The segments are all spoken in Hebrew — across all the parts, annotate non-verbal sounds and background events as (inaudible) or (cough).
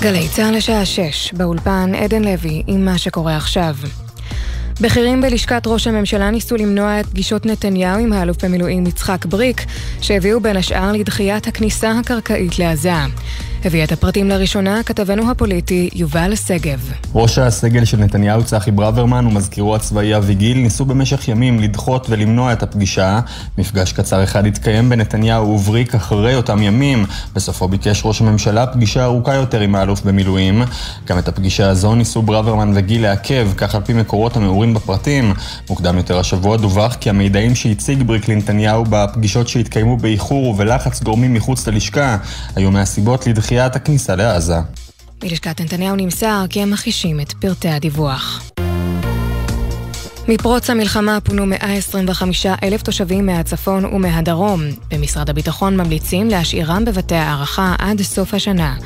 גלי צה"ל לשעה 6, באולפן עדן לוי עם מה שקורה עכשיו. בכירים בלשכת ראש הממשלה ניסו למנוע את פגישות נתניהו עם האלוף במילואים יצחק בריק, שהביאו בין השאר לדחיית הכניסה הקרקעית לעזה. הביא את הפרטים לראשונה כתבנו הפוליטי יובל שגב. ראש הסגל של נתניהו צחי ברוורמן ומזכירו הצבאי אבי גיל ניסו במשך ימים לדחות ולמנוע את הפגישה. מפגש קצר אחד התקיים בין נתניהו ובריק אחרי אותם ימים. בסופו ביקש ראש הממשלה פגישה ארוכה יותר עם האלוף במילואים. גם את הפגישה הזו ניסו ברוורמן וגיל לעכב, כך על פי מקורות המעורים בפרטים. מוקדם יותר השבוע דווח כי המידעים שהציג בריק לנתניהו בפגישות שהתקיימו באיחור ובלחץ גורמים מחוץ ללשכה היו מהסיבות לדחייה דחיית הכניסה לעזה. מלשכת נתניהו נמסר כי הם מכחישים את פרטי הדיווח. מפרוץ המלחמה פונו 125 אלף תושבים מהצפון ומהדרום. במשרד הביטחון ממליצים להשאירם בבתי הערכה עד סוף השנה.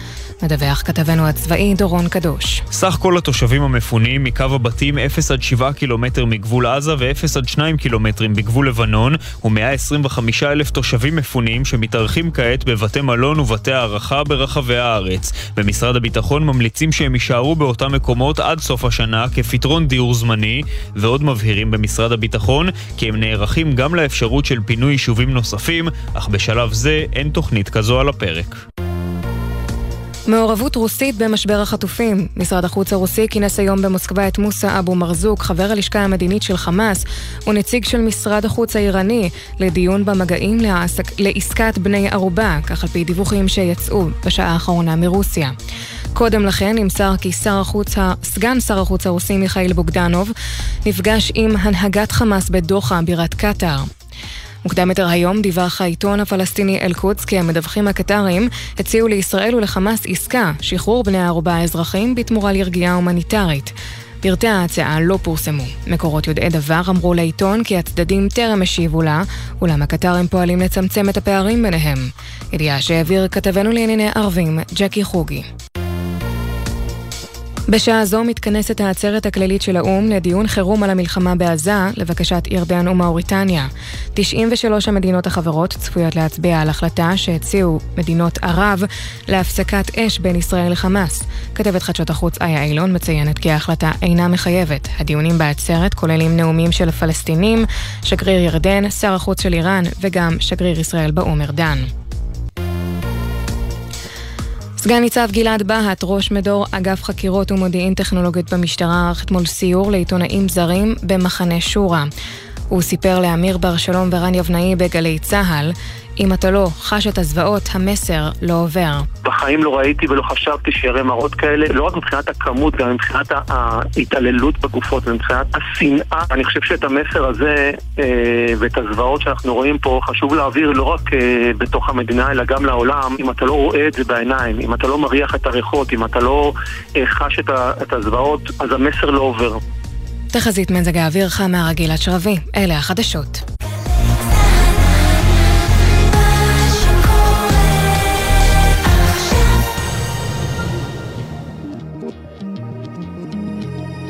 מדווח כתבנו הצבאי דורון קדוש. סך כל התושבים המפונים מקו הבתים 0 עד 7 קילומטר מגבול עזה ו-0 עד 2 קילומטרים בגבול לבנון ו-125 אלף תושבים מפונים שמתארחים כעת בבתי מלון ובתי הערכה ברחבי הארץ. במשרד הביטחון ממליצים שהם יישארו באותם מקומות עד סוף השנה כפתרון דיור זמני ועוד מבהירים במשרד הביטחון כי הם נערכים גם לאפשרות של פינוי יישובים נוספים אך בשלב זה אין תוכנית כזו על הפרק. מעורבות רוסית במשבר החטופים. משרד החוץ הרוסי כינס היום במוסקבה את מוסא אבו מרזוק, חבר הלשכה המדינית של חמאס, ונציג של משרד החוץ האיראני, לדיון במגעים לעסק, לעסקת בני ערובה, כך על פי דיווחים שיצאו בשעה האחרונה מרוסיה. קודם לכן נמסר כי שר החוץ, סגן שר החוץ הרוסי מיכאל בוגדנוב נפגש עם הנהגת חמאס בדוחה, בירת קטאר. מוקדם יותר היום דיווח העיתון הפלסטיני אל-קודס כי המדווחים הקטרים הציעו לישראל ולחמאס עסקה, שחרור בני הערובה האזרחים בתמורה לרגיעה הומניטרית. פרטי ההצעה לא פורסמו. מקורות יודעי דבר אמרו לעיתון כי הצדדים טרם השיבו לה, אולם הקטרים פועלים לצמצם את הפערים ביניהם. ידיעה שהעביר כתבנו לענייני ערבים, ג'קי חוגי. בשעה זו מתכנסת העצרת הכללית של האו"ם לדיון חירום על המלחמה בעזה, לבקשת ירדן ומאוריטניה. 93 המדינות החברות צפויות להצביע על החלטה שהציעו מדינות ערב להפסקת אש בין ישראל לחמאס. כתבת חדשות החוץ איה אילון מציינת כי ההחלטה אינה מחייבת. הדיונים בעצרת כוללים נאומים של הפלסטינים, שגריר ירדן, שר החוץ של איראן וגם שגריר ישראל באו"ם ארדן. סגן ניצב גלעד בהט, ראש מדור אגף חקירות ומודיעין טכנולוגיות במשטרה, ערך אתמול סיור לעיתונאים זרים במחנה שורה. הוא סיפר לאמיר בר שלום ורן יבנאי בגלי צה"ל אם אתה לא חש את הזוועות, המסר לא עובר. בחיים לא ראיתי ולא חשבתי שיראה מראות כאלה, לא רק מבחינת הכמות, גם מבחינת ההתעללות בגופות ומבחינת השנאה. אני חושב שאת המסר הזה אה, ואת הזוועות שאנחנו רואים פה, חשוב להעביר לא רק אה, בתוך המדינה, אלא גם לעולם. אם אתה לא רואה את זה בעיניים, אם אתה לא מריח את הריחות, אם אתה לא אה, חש את, ה, את הזוועות, אז המסר לא עובר. תחזית מזג האוויר חם מהרגיל עד שרבי, אלה החדשות.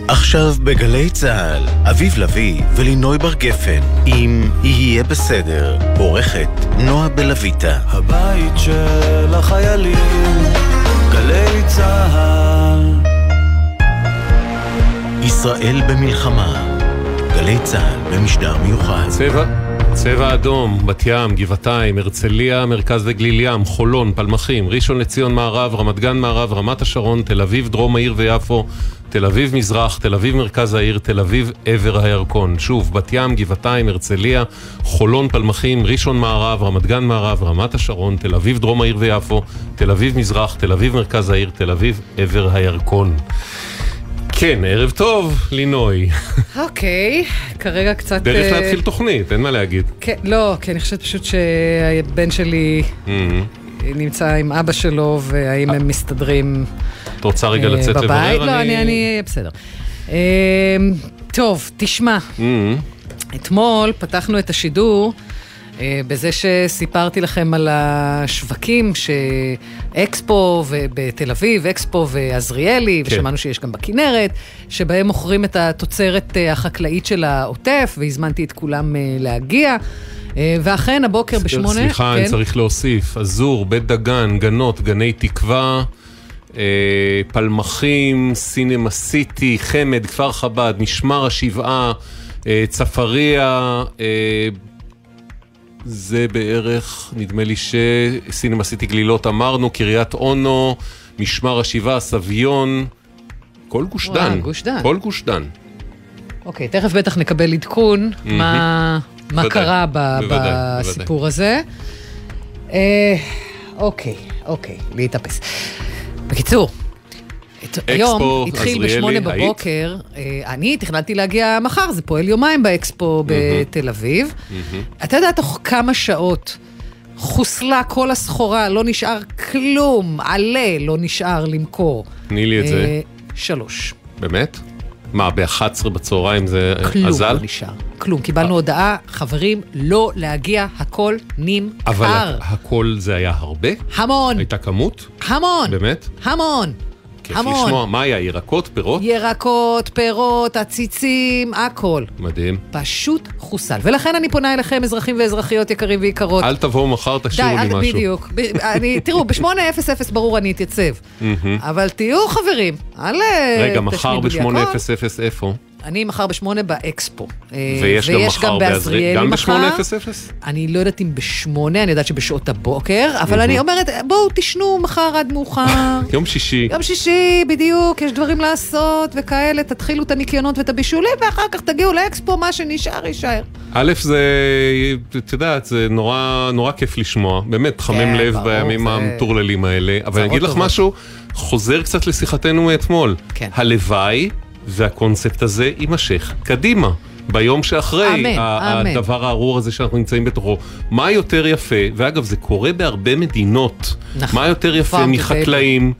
עכשיו בגלי צה"ל, אביב לביא ולינוי בר גפן, אם יהיה בסדר, עורכת נועה בלויטה. הבית של החיילים, גלי צה"ל. ישראל במלחמה, גלי צה"ל במשדר מיוחד. צבע צבע אדום, בת ים, גבעתיים, הרצליה, מרכז וגליל ים, חולון, פלמחים, ראשון לציון מערב, רמת גן מערב, רמת השרון, תל אביב, דרום העיר ויפו, תל אביב מזרח, תל אביב מרכז העיר, תל אביב עבר הירקון. שוב, בת ים, גבעתיים, הרצליה, חולון, פלמחים, ראשון מערב, רמת גן מערב, רמת השרון, תל אביב, דרום העיר ויפו, תל אביב מזרח, תל אביב מרכז העיר, תל אביב עבר הירקון. כן, ערב טוב, לינוי. אוקיי, כרגע קצת... דרך להתחיל תוכנית, אין מה להגיד. כן, לא, כי אני חושבת פשוט שהבן שלי mm-hmm. נמצא עם אבא שלו, והאם הם מסתדרים את רוצה רגע לצאת לברר? בבית? לא, אני בסדר. טוב, תשמע, mm-hmm. אתמול פתחנו את השידור. בזה שסיפרתי לכם על השווקים שאקספו בתל אביב, אקספו ועזריאלי, כן. ושמענו שיש גם בכנרת, שבהם מוכרים את התוצרת החקלאית של העוטף, והזמנתי את כולם להגיע. ואכן, הבוקר בשמונה... סליחה, כן? אני צריך להוסיף, עזור, בית דגן, גנות, גני תקווה. אה, פלמחים, סינמה סיטי, חמד, כפר חב"ד, משמר השבעה, אה, צפריה, אה, זה בערך, נדמה לי שסינמה סיטי גלילות אמרנו, קריית אונו, משמר השבעה, סביון, כל גוש דן. גוש דן. כל גוש דן. אוקיי, תכף בטח נקבל עדכון מה, מה בוודאי, קרה ב, בוודאי, בסיפור הזה. אה, אוקיי, אוקיי, להתאפס. בקיצור, היום התחיל בשמונה? בבוקר, אה, אני תכננתי להגיע מחר, זה פועל יומיים באקספו בתל אביב. אתה יודע תוך כמה שעות חוסלה כל הסחורה, לא נשאר כלום, עלה לא נשאר למכור. תני לי את זה. אה, שלוש. באמת? מה, ב-11 בצהריים זה אה, כלום אזל? לא נשאר. כלום. קיבלנו הודעה, חברים, לא להגיע, הכל נמכר. אבל הכל זה היה הרבה? המון, הייתה כמות? המון, באמת? המון, כיף המון. לשמוע. מה היה, ירקות, פירות? ירקות, פירות, עציצים, הכל. מדהים. פשוט חוסל. ולכן אני פונה אליכם, אזרחים ואזרחיות יקרים ויקרות. אל תבואו מחר, תשאירו לי משהו. בדיוק. אני, תראו, ב-8:00 ברור אני אתייצב. אבל תהיו חברים, אל אה, רגע, מחר תשמידו לי הכל. ב-8:00 איפה? אני מחר ב-8 באקספו. אה, ויש גם מחר בעזריאלי, גם מחר. ב-8:00? אני אני לא יודעת אם בשמונה, אני יודעת שבשעות הבוקר, אבל אני אומרת, בואו תשנו מחר עד מאוחר. (laughs) יום שישי. יום שישי, בדיוק, יש דברים לעשות וכאלה, תתחילו את הניקיונות ואת הבישולים, ואחר כך תגיעו לאקספו, מה שנשאר יישאר. א', זה, את יודעת, זה נורא, נורא כיף לשמוע. באמת, מחמם כן, לב ברור, בימים זה- המטורללים האלה. אבל אני אגיד לך טובות. משהו, חוזר קצת לשיחתנו מאתמול. כן. הלוואי והקונספט הזה יימשך קדימה. ביום שאחרי, אמן, ה- אמן. הדבר הארור הזה שאנחנו נמצאים בתוכו. מה יותר יפה, ואגב, זה קורה בהרבה מדינות, נכון. מה יותר יפה מחקלאים,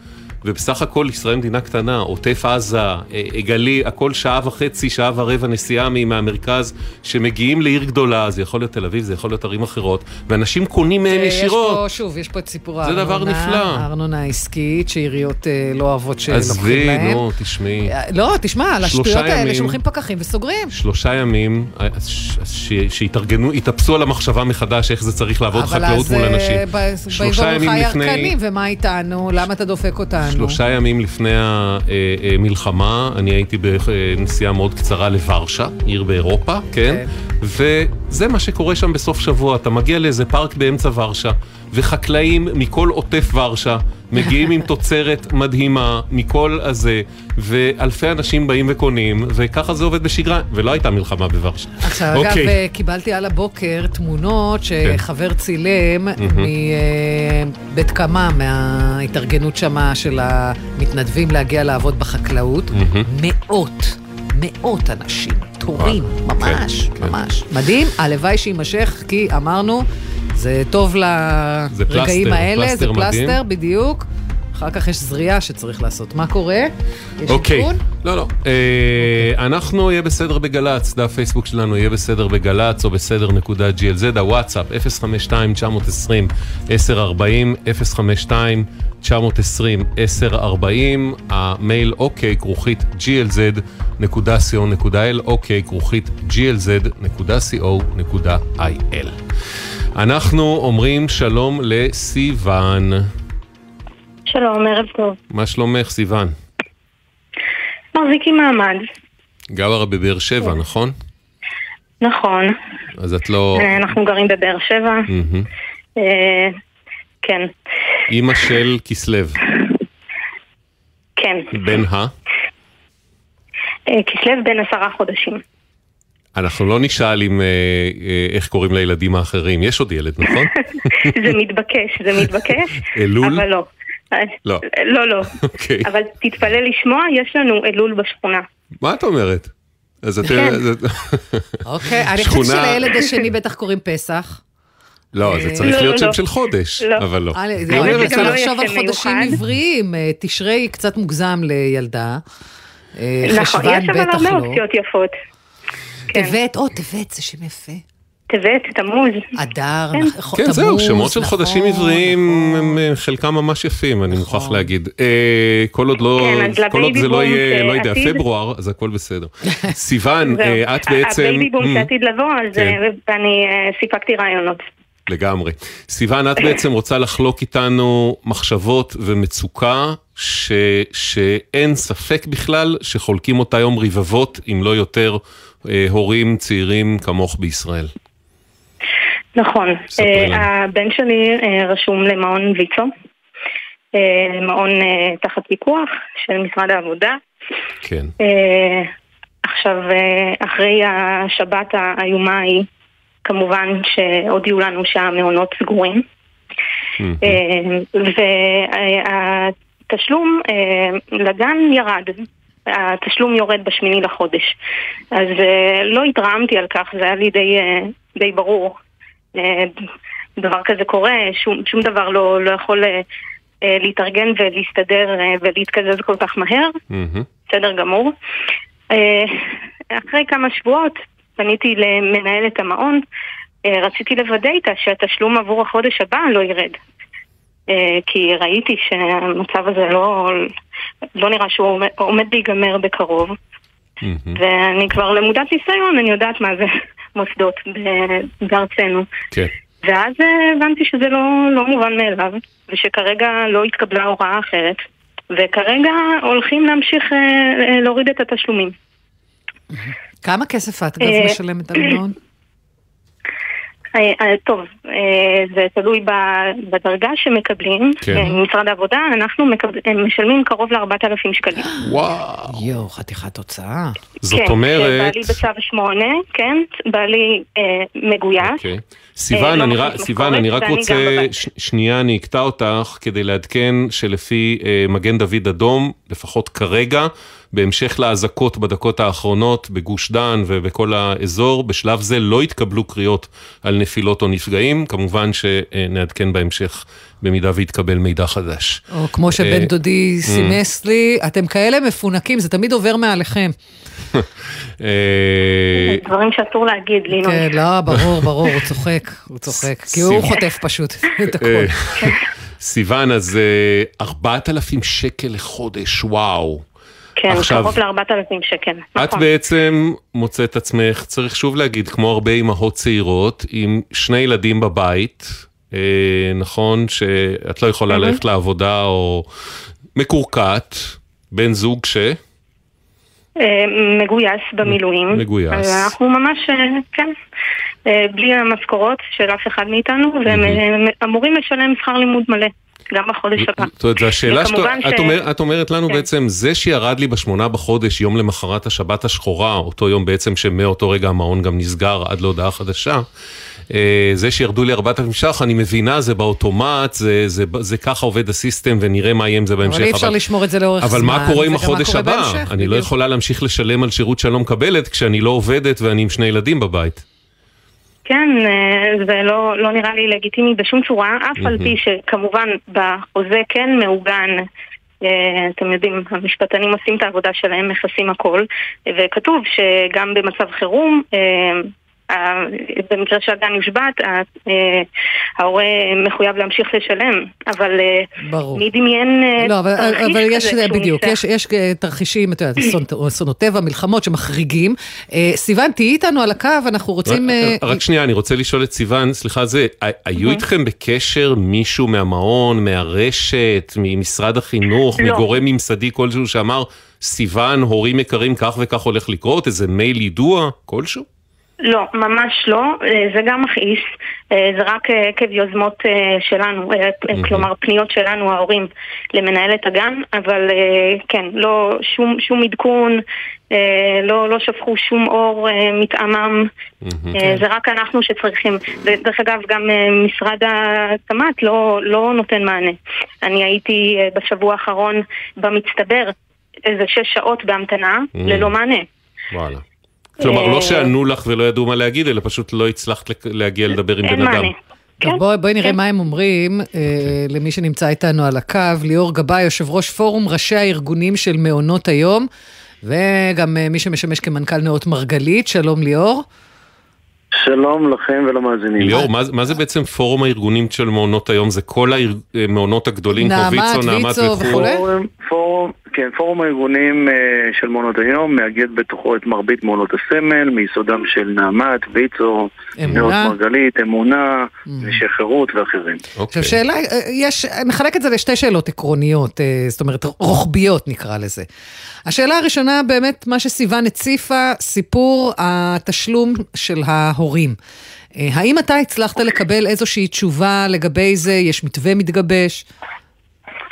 ובסך הכל ישראל מדינה קטנה, עוטף עזה, אה, גלי, הכל שעה וחצי, שעה ורבע נסיעה מהמרכז, שמגיעים לעיר גדולה, זה יכול להיות תל אביב, זה יכול להיות ערים אחרות, ואנשים קונים מהם יש ישירות. פה, שוב, יש פה את סיפור זה הארנונה. דבר נפלא. הארנונה העסקית, שעיריות אה, לא אוהבות שלוקחים עזבי, להם. נו, תשמעי. אה, לא, תשמע, על השטויות האלה. שולחים פקחים וסוגרים. שלושה ימים, אה, ש- ש- שיתארגנו, יתאפסו על המחשבה מחדש איך זה צריך לעבוד אבל חקלאות אז מול אה, אנשים. ב- שלושה ביבוא ימים לך לפני- ירקנים, ומה איתנו? למה אתה דופק אותנו? שלושה ימים לפני המלחמה, אני הייתי בנסיעה מאוד קצרה לוורשה, עיר באירופה, כן? וזה מה שקורה שם בסוף שבוע, אתה מגיע לאיזה פארק באמצע ורשה, וחקלאים מכל עוטף ורשה מגיעים עם (laughs) תוצרת מדהימה מכל הזה, ואלפי אנשים באים וקונים, וככה זה עובד בשגרה, ולא הייתה מלחמה בוורשה. עכשיו, אגב, אוקיי. אה, קיבלתי על הבוקר תמונות שחבר צילם מבית קמה, מההתארגנות שמה של המתנדבים להגיע לעבוד בחקלאות. מאות, מאות אנשים, תורים, ממש, כן, כן. ממש. מדהים, הלוואי שיימשך, כי אמרנו, זה טוב זה לרגעים פלסטר, האלה, זה פלסטר מדהים. פלסטר, בדיוק. אחר כך יש זריעה שצריך לעשות. מה קורה? יש אוקיי. עדכון? לא, לא. אה, אנחנו יהיה בסדר בגל"צ, דף פייסבוק שלנו יהיה בסדר בגל"צ או בסדר נקודה glz, הוואטסאפ 052-920-1040, 052-920-1040, המייל אוקיי כרוכית glz.co.il, אוקיי כרוכית glz.co.il. אנחנו אומרים שלום לסיוון. שלום, ערב טוב. מה שלומך, סיוון? מחזיקים מעמד. גרה בבאר שבע, נכון? נכון. אז את לא... אה, אנחנו גרים בבאר שבע. אה, כן, אימא של כסלו, כן. בן ה... אה, כסלו בן עשרה חודשים. אנחנו לא נשאל אם, איך קוראים לילדים האחרים. יש עוד ילד, נכון? (laughs) זה מתבקש, זה מתבקש. (laughs) אלול? אבל לא. לא. לא, לא. אוקיי. אבל תתפלא לשמוע, יש לנו אלול בשכונה. מה את אומרת? אז את... כן. אוקיי, אני חושבת שלילד השני בטח קוראים פסח. לא, זה אה, צריך לא, להיות לא, שם של חודש, לא. אבל לא. לא, אני רוצה לא לחשוב על חודשים. עבריים. אה, תשרי קצת מוגזם לילדה. אה, נכון, יש אבל הרבה לא. אופציות יפות. כן. טבת, או טבת, זה שם יפה. טבת, תמוז. אדר, כן. נכון, כן, זהו, שמות של נכון, חודשים עבריים, נכון. הם חלקם ממש יפים, אני מוכרח להגיד. אה, כל עוד לא, כן, כל עוד זה לא יהיה, לא יודע, פברואר, אז הכל בסדר. (laughs) סיוון. אה, את בעצם... הבייבי בום Mm, שעתיד לבוא, אז כן. אה, ואני אה, סיפקתי רעיונות. לגמרי. סיוון, את בעצם רוצה לחלוק איתנו מחשבות ומצוקה ש, שאין ספק בכלל שחולקים אותה היום רבבות, אם לא יותר, אה, הורים צעירים כמוך בישראל. נכון. אה, הבן שלי אה, רשום למעון ויצו, אה, מעון תחת פיקוח של משרד העבודה. כן. עכשיו, אחרי השבת האיומה ההיא, כמובן שהודיעו לנו שהמעונות סגורים. והתשלום לגן ירד. התשלום יורד בשמיני לחודש. אז לא התרעמתי על כך, זה היה לי די, די ברור. אה, דבר כזה קורה, שום, שום דבר לא, לא יכול אה, אה, להתארגן ולהסתדר ולהתקזז כל כך מהר. מהמם. בסדר גמור. אחרי כמה שבועות פניתי למנהלת המעון, רציתי לוודא איתה שהתשלום עבור החודש הבא לא ירד. כי ראיתי שהמצב הזה לא, לא נראה שהוא עומד, עומד להיגמר בקרוב. מהמם. ואני כבר למודת ניסיון, אני יודעת מה זה מוסדות בארצנו. כן. ואז הבנתי שזה לא, לא מובן מאליו, ושכרגע לא התקבלה הוראה אחרת, וכרגע הולכים להמשיך אה, אה, להוריד את התשלומים. כמה כסף את, אגב, משלמת על מעון? אה, אה, טוב, אה, זה תלוי ב- בדרגה שמקבלים כן. אה, ממשרד העבודה, אנחנו מקבל, אה, משלמים קרוב ל-4,000 שקלים. וואו. יואו, חתיכת הוצאה. זאת כן, אומרת... בעלי בצו 8, כן, בעלי אה, מגויס. אוקיי. סיוון, לא אני רק- סיוון, אני רק רוצה. ש- שנייה, אני אקטע אותך כדי לעדכן שלפי אה, מגן דוד אדום, לפחות כרגע, בהמשך לאזעקות בדקות האחרונות בגוש דן ובכל האזור, בשלב זה לא התקבלו קריאות על נפילות או נפגעים, כמובן שנעדכן בהמשך במידה ויתקבל מידע חדש. או כמו שבן אה, דודי סימס לי, אתם כאלה מפונקים, זה תמיד עובר מעליכם. אה, דברים שאסור להגיד, לינוי. כן, לא, ברור, ברור, הוא צוחק, הוא צוחק, כי הוא חוטף פשוט את אה, הכול. (laughs) סיוון, אז אה, 4,000 שקל לחודש, וואו. כן, עכשיו- קרוב ל-4,000 שקל. את נכון. בעצם מוצאת עצמך, צריך שוב להגיד, כמו הרבה אימהות צעירות, עם שני ילדים בבית, אה, נכון שאת לא יכולה ללכת לעבודה או מקורקעת, בן זוג ש... אה, מגויס במילואים. מגויס. אז אנחנו ממש, אה, כן, אה, בלי המשכורות של אף אחד מאיתנו, והם אמורים לשלם שכר לימוד מלא, גם בחודש הבא. זאת אומרת, זו השאלה שאת אומר, את אומרת לנו כן. בעצם, זה שירד לי בשמונה בחודש, יום למחרת השבת השחורה, אותו יום בעצם שמאותו רגע המעון גם נסגר עד להודעה חדשה, אה, זה שירדו לי 4,000 ש"ח, אני מבינה, זה באוטומט, זה, זה, זה ככה עובד הסיסטם ונראה מה יהיה עם זה בהמשך. אבל אי אפשר לשמור את זה לאורך זמן. אבל מה קורה עם החודש הבא? בהמשך, אני לא בדיוק. יכולה להמשיך לשלם על שירות שאני לא מקבלת כשאני לא עובדת ואני עם שני ילדים בבית. כן, אה, זה לא, לא נראה לי לגיטימי בשום צורה, אף על פי שכמובן בחוזה כן מעוגן, אה, אתם יודעים, המשפטנים עושים את העבודה שלהם, מכסים הכל, וכתוב שגם במצב חירום, אה, במקרה שהגן יושבת, אה, ההורה מחויב להמשיך לשלם, אבל אה, ברור. מי דמיין אה, לא, אבל, תרחיש אבל יש, כזה שהוא בדיוק, ניסח? יש, יש תרחישים, את יודעת, אסון- אסונות טבע, מלחמות שמחריגים. סיוון, תהיי איתנו על הקו, אנחנו רוצים... רק, רק שנייה, אני רוצה לשאול את סיוון, סליחה, זה, היו איתכם בקשר מישהו מהמעון, מהרשת, ממשרד החינוך, לא. מגורם ממסדי כלשהו שאמר, סיוון, הורים יקרים, כך וכך הולך לקרות, איזה מייל יידוע כלשהו? לא, ממש לא. אה, זה גם מכעיס. אה, זה רק אה, עקב יוזמות שלנו, כלומר פניות שלנו, ההורים, למנהלת הגן, אבל כן, לא שום, שום עדכון, לא, לא שפכו שום אור מטעמם. אה, זה רק אנחנו שצריכים. ודרך אגב, גם משרד התמ"ת לא, לא נותן מענה. אני הייתי בשבוע האחרון במצטבר איזה שש שעות בהמתנה, ללא מענה. וואלה. כלומר, לא אה, שענו לך ולא ידעו מה להגיד, אלא פשוט לא הצלחת להגיע לדבר עם בן אדם. טוב, כן, בואי, בואי נראה כן. מה הם אומרים אה, למי שנמצא איתנו על הקו. ליאור גבאי, יושב ראש פורום ראשי הארגונים של מעונות היום, וגם אה, מי שמשמש כמנכ"ל נאות מרגלית. שלום ליאור. שלום לכם ולמאזינים. ליאור, מה, מה זה בעצם פורום הארגונים של מעונות היום? זה כל המעונות הגדולים כמו ויצו, נעמת וכו'? פורום, פורום, כן, פורום הארגונים uh, של מעונות היום מאגד בתוכו את מרבית מעונות הסמל, מיסודם של נעמת, ויצו, נאות מרגלית, אמונה, mm. נשי חירות ואחרים. עכשיו אוקיי. שאלה, אה, יש, נחלק את זה לשתי שאלות עקרוניות, אה, זאת אומרת רוחביות נקרא לזה. השאלה הראשונה באמת, מה שסיוון הציפה, סיפור התשלום של ההורים. האם אתה הצלחת לקבל איזושהי תשובה לגבי זה? יש מתווה מתגבש?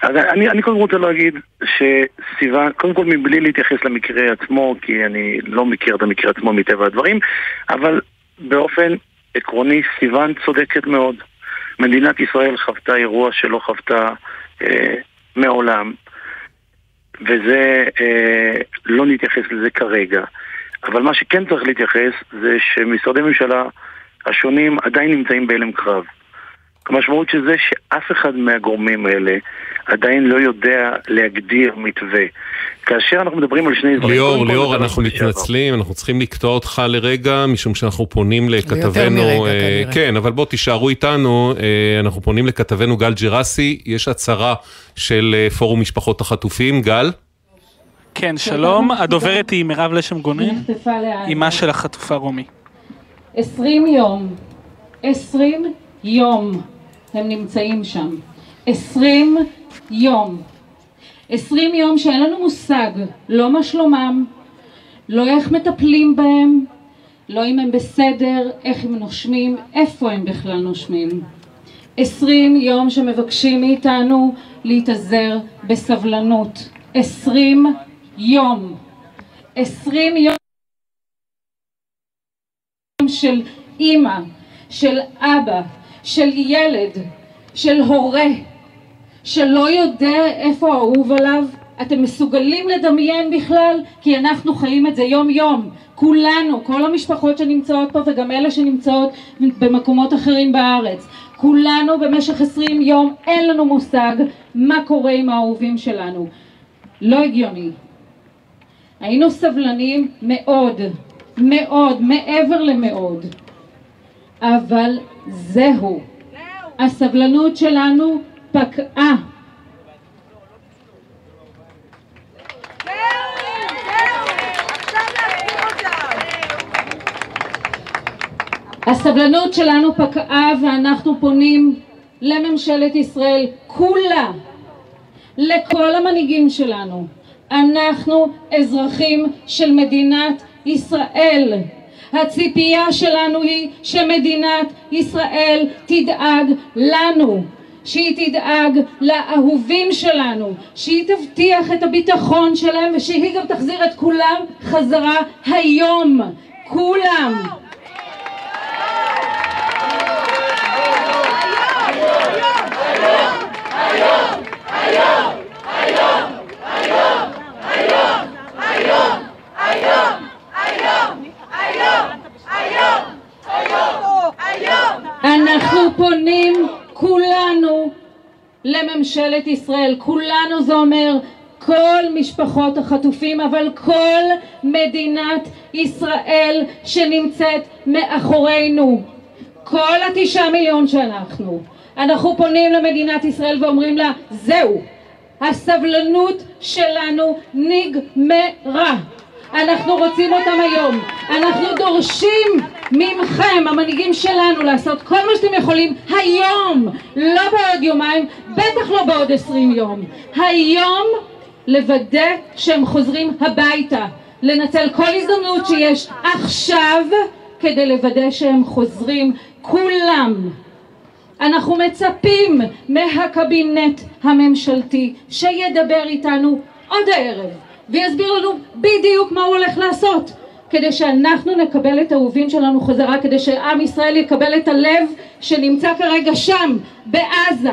אז אני, אני קודם רוצה להגיד שסיוון, קודם כל מבלי להתייחס למקרה עצמו, כי אני לא מכיר את המקרה עצמו מטבע הדברים, אבל באופן עקרוני סיוון צודקת מאוד. מדינת ישראל חוותה אירוע שלא חוותה אה, מעולם, וזה, אה, לא נתייחס לזה כרגע. אבל מה שכן צריך להתייחס זה שמשרדי ממשלה השונים עדיין נמצאים בהלם קרב. המשמעות של זה שאף אחד מהגורמים האלה עדיין לא יודע להגדיר מתווה. כאשר אנחנו מדברים על שני דברים... ליאור, ליאור, אנחנו מתנצלים, אנחנו צריכים לקטוע אותך לרגע, משום שאנחנו פונים לכתבנו... יותר מרגע כנראה. כן, אבל בוא תישארו איתנו, אה, אנחנו פונים לכתבנו גל ג'רסי, יש הצהרה של אה, פורום משפחות החטופים, גל? כן, שלום, הדוברת היא מירב לשם גונן, אימה של החטופה רומי. עשרים יום, עשרים יום הם נמצאים שם. עשרים יום. עשרים יום שאין לנו מושג, לא מה שלומם, לא איך מטפלים בהם, לא אם הם בסדר, איך הם נושמים, איפה הם בכלל נושמים. עשרים יום שמבקשים מאיתנו להתאזר בסבלנות. עשרים יום. עשרים יום של אימא, של אבא, של ילד, של הורה, שלא יודע איפה האהוב עליו? אתם מסוגלים לדמיין בכלל? כי אנחנו חיים את זה יום יום, כולנו, כל המשפחות שנמצאות פה וגם אלה שנמצאות במקומות אחרים בארץ, כולנו במשך עשרים יום אין לנו מושג מה קורה עם האהובים שלנו. לא הגיוני. היינו סבלניים מאוד, מאוד, מעבר למאוד, אבל זהו. הסבלנות שלנו פקעה. הסבלנות שלנו פקעה ואנחנו פונים לממשלת ישראל כולה, לכל המנהיגים שלנו. אנחנו אזרחים של מדינת ישראל. הציפייה שלנו היא שמדינת ישראל תדאג לנו, שהיא תדאג לאהובים שלנו, שהיא תבטיח את הביטחון שלהם ושהיא גם תחזיר את כולם חזרה היום, כולם. היום, היום, היום, היום, היום, היום, היום, היום אנחנו פונים כולנו לממשלת ישראל, כולנו זה אומר כל משפחות החטופים, אבל כל מדינת ישראל שנמצאת מאחורינו, כל התשעה מיליון שאנחנו, אנחנו פונים למדינת ישראל ואומרים לה זהו, הסבלנות שלנו נגמרה אנחנו רוצים אותם היום. אנחנו דורשים ממכם, המנהיגים שלנו, לעשות כל מה שאתם יכולים היום, לא בעוד יומיים, בטח לא בעוד עשרים יום. היום לוודא שהם חוזרים הביתה, לנצל כל הזדמנות שיש עכשיו כדי לוודא שהם חוזרים כולם. אנחנו מצפים מהקבינט הממשלתי שידבר איתנו עוד הערב ויסביר לנו בדיוק מה הוא הולך לעשות כדי שאנחנו נקבל את האהובים שלנו חזרה, כדי שעם ישראל יקבל את הלב שנמצא כרגע שם, בעזה.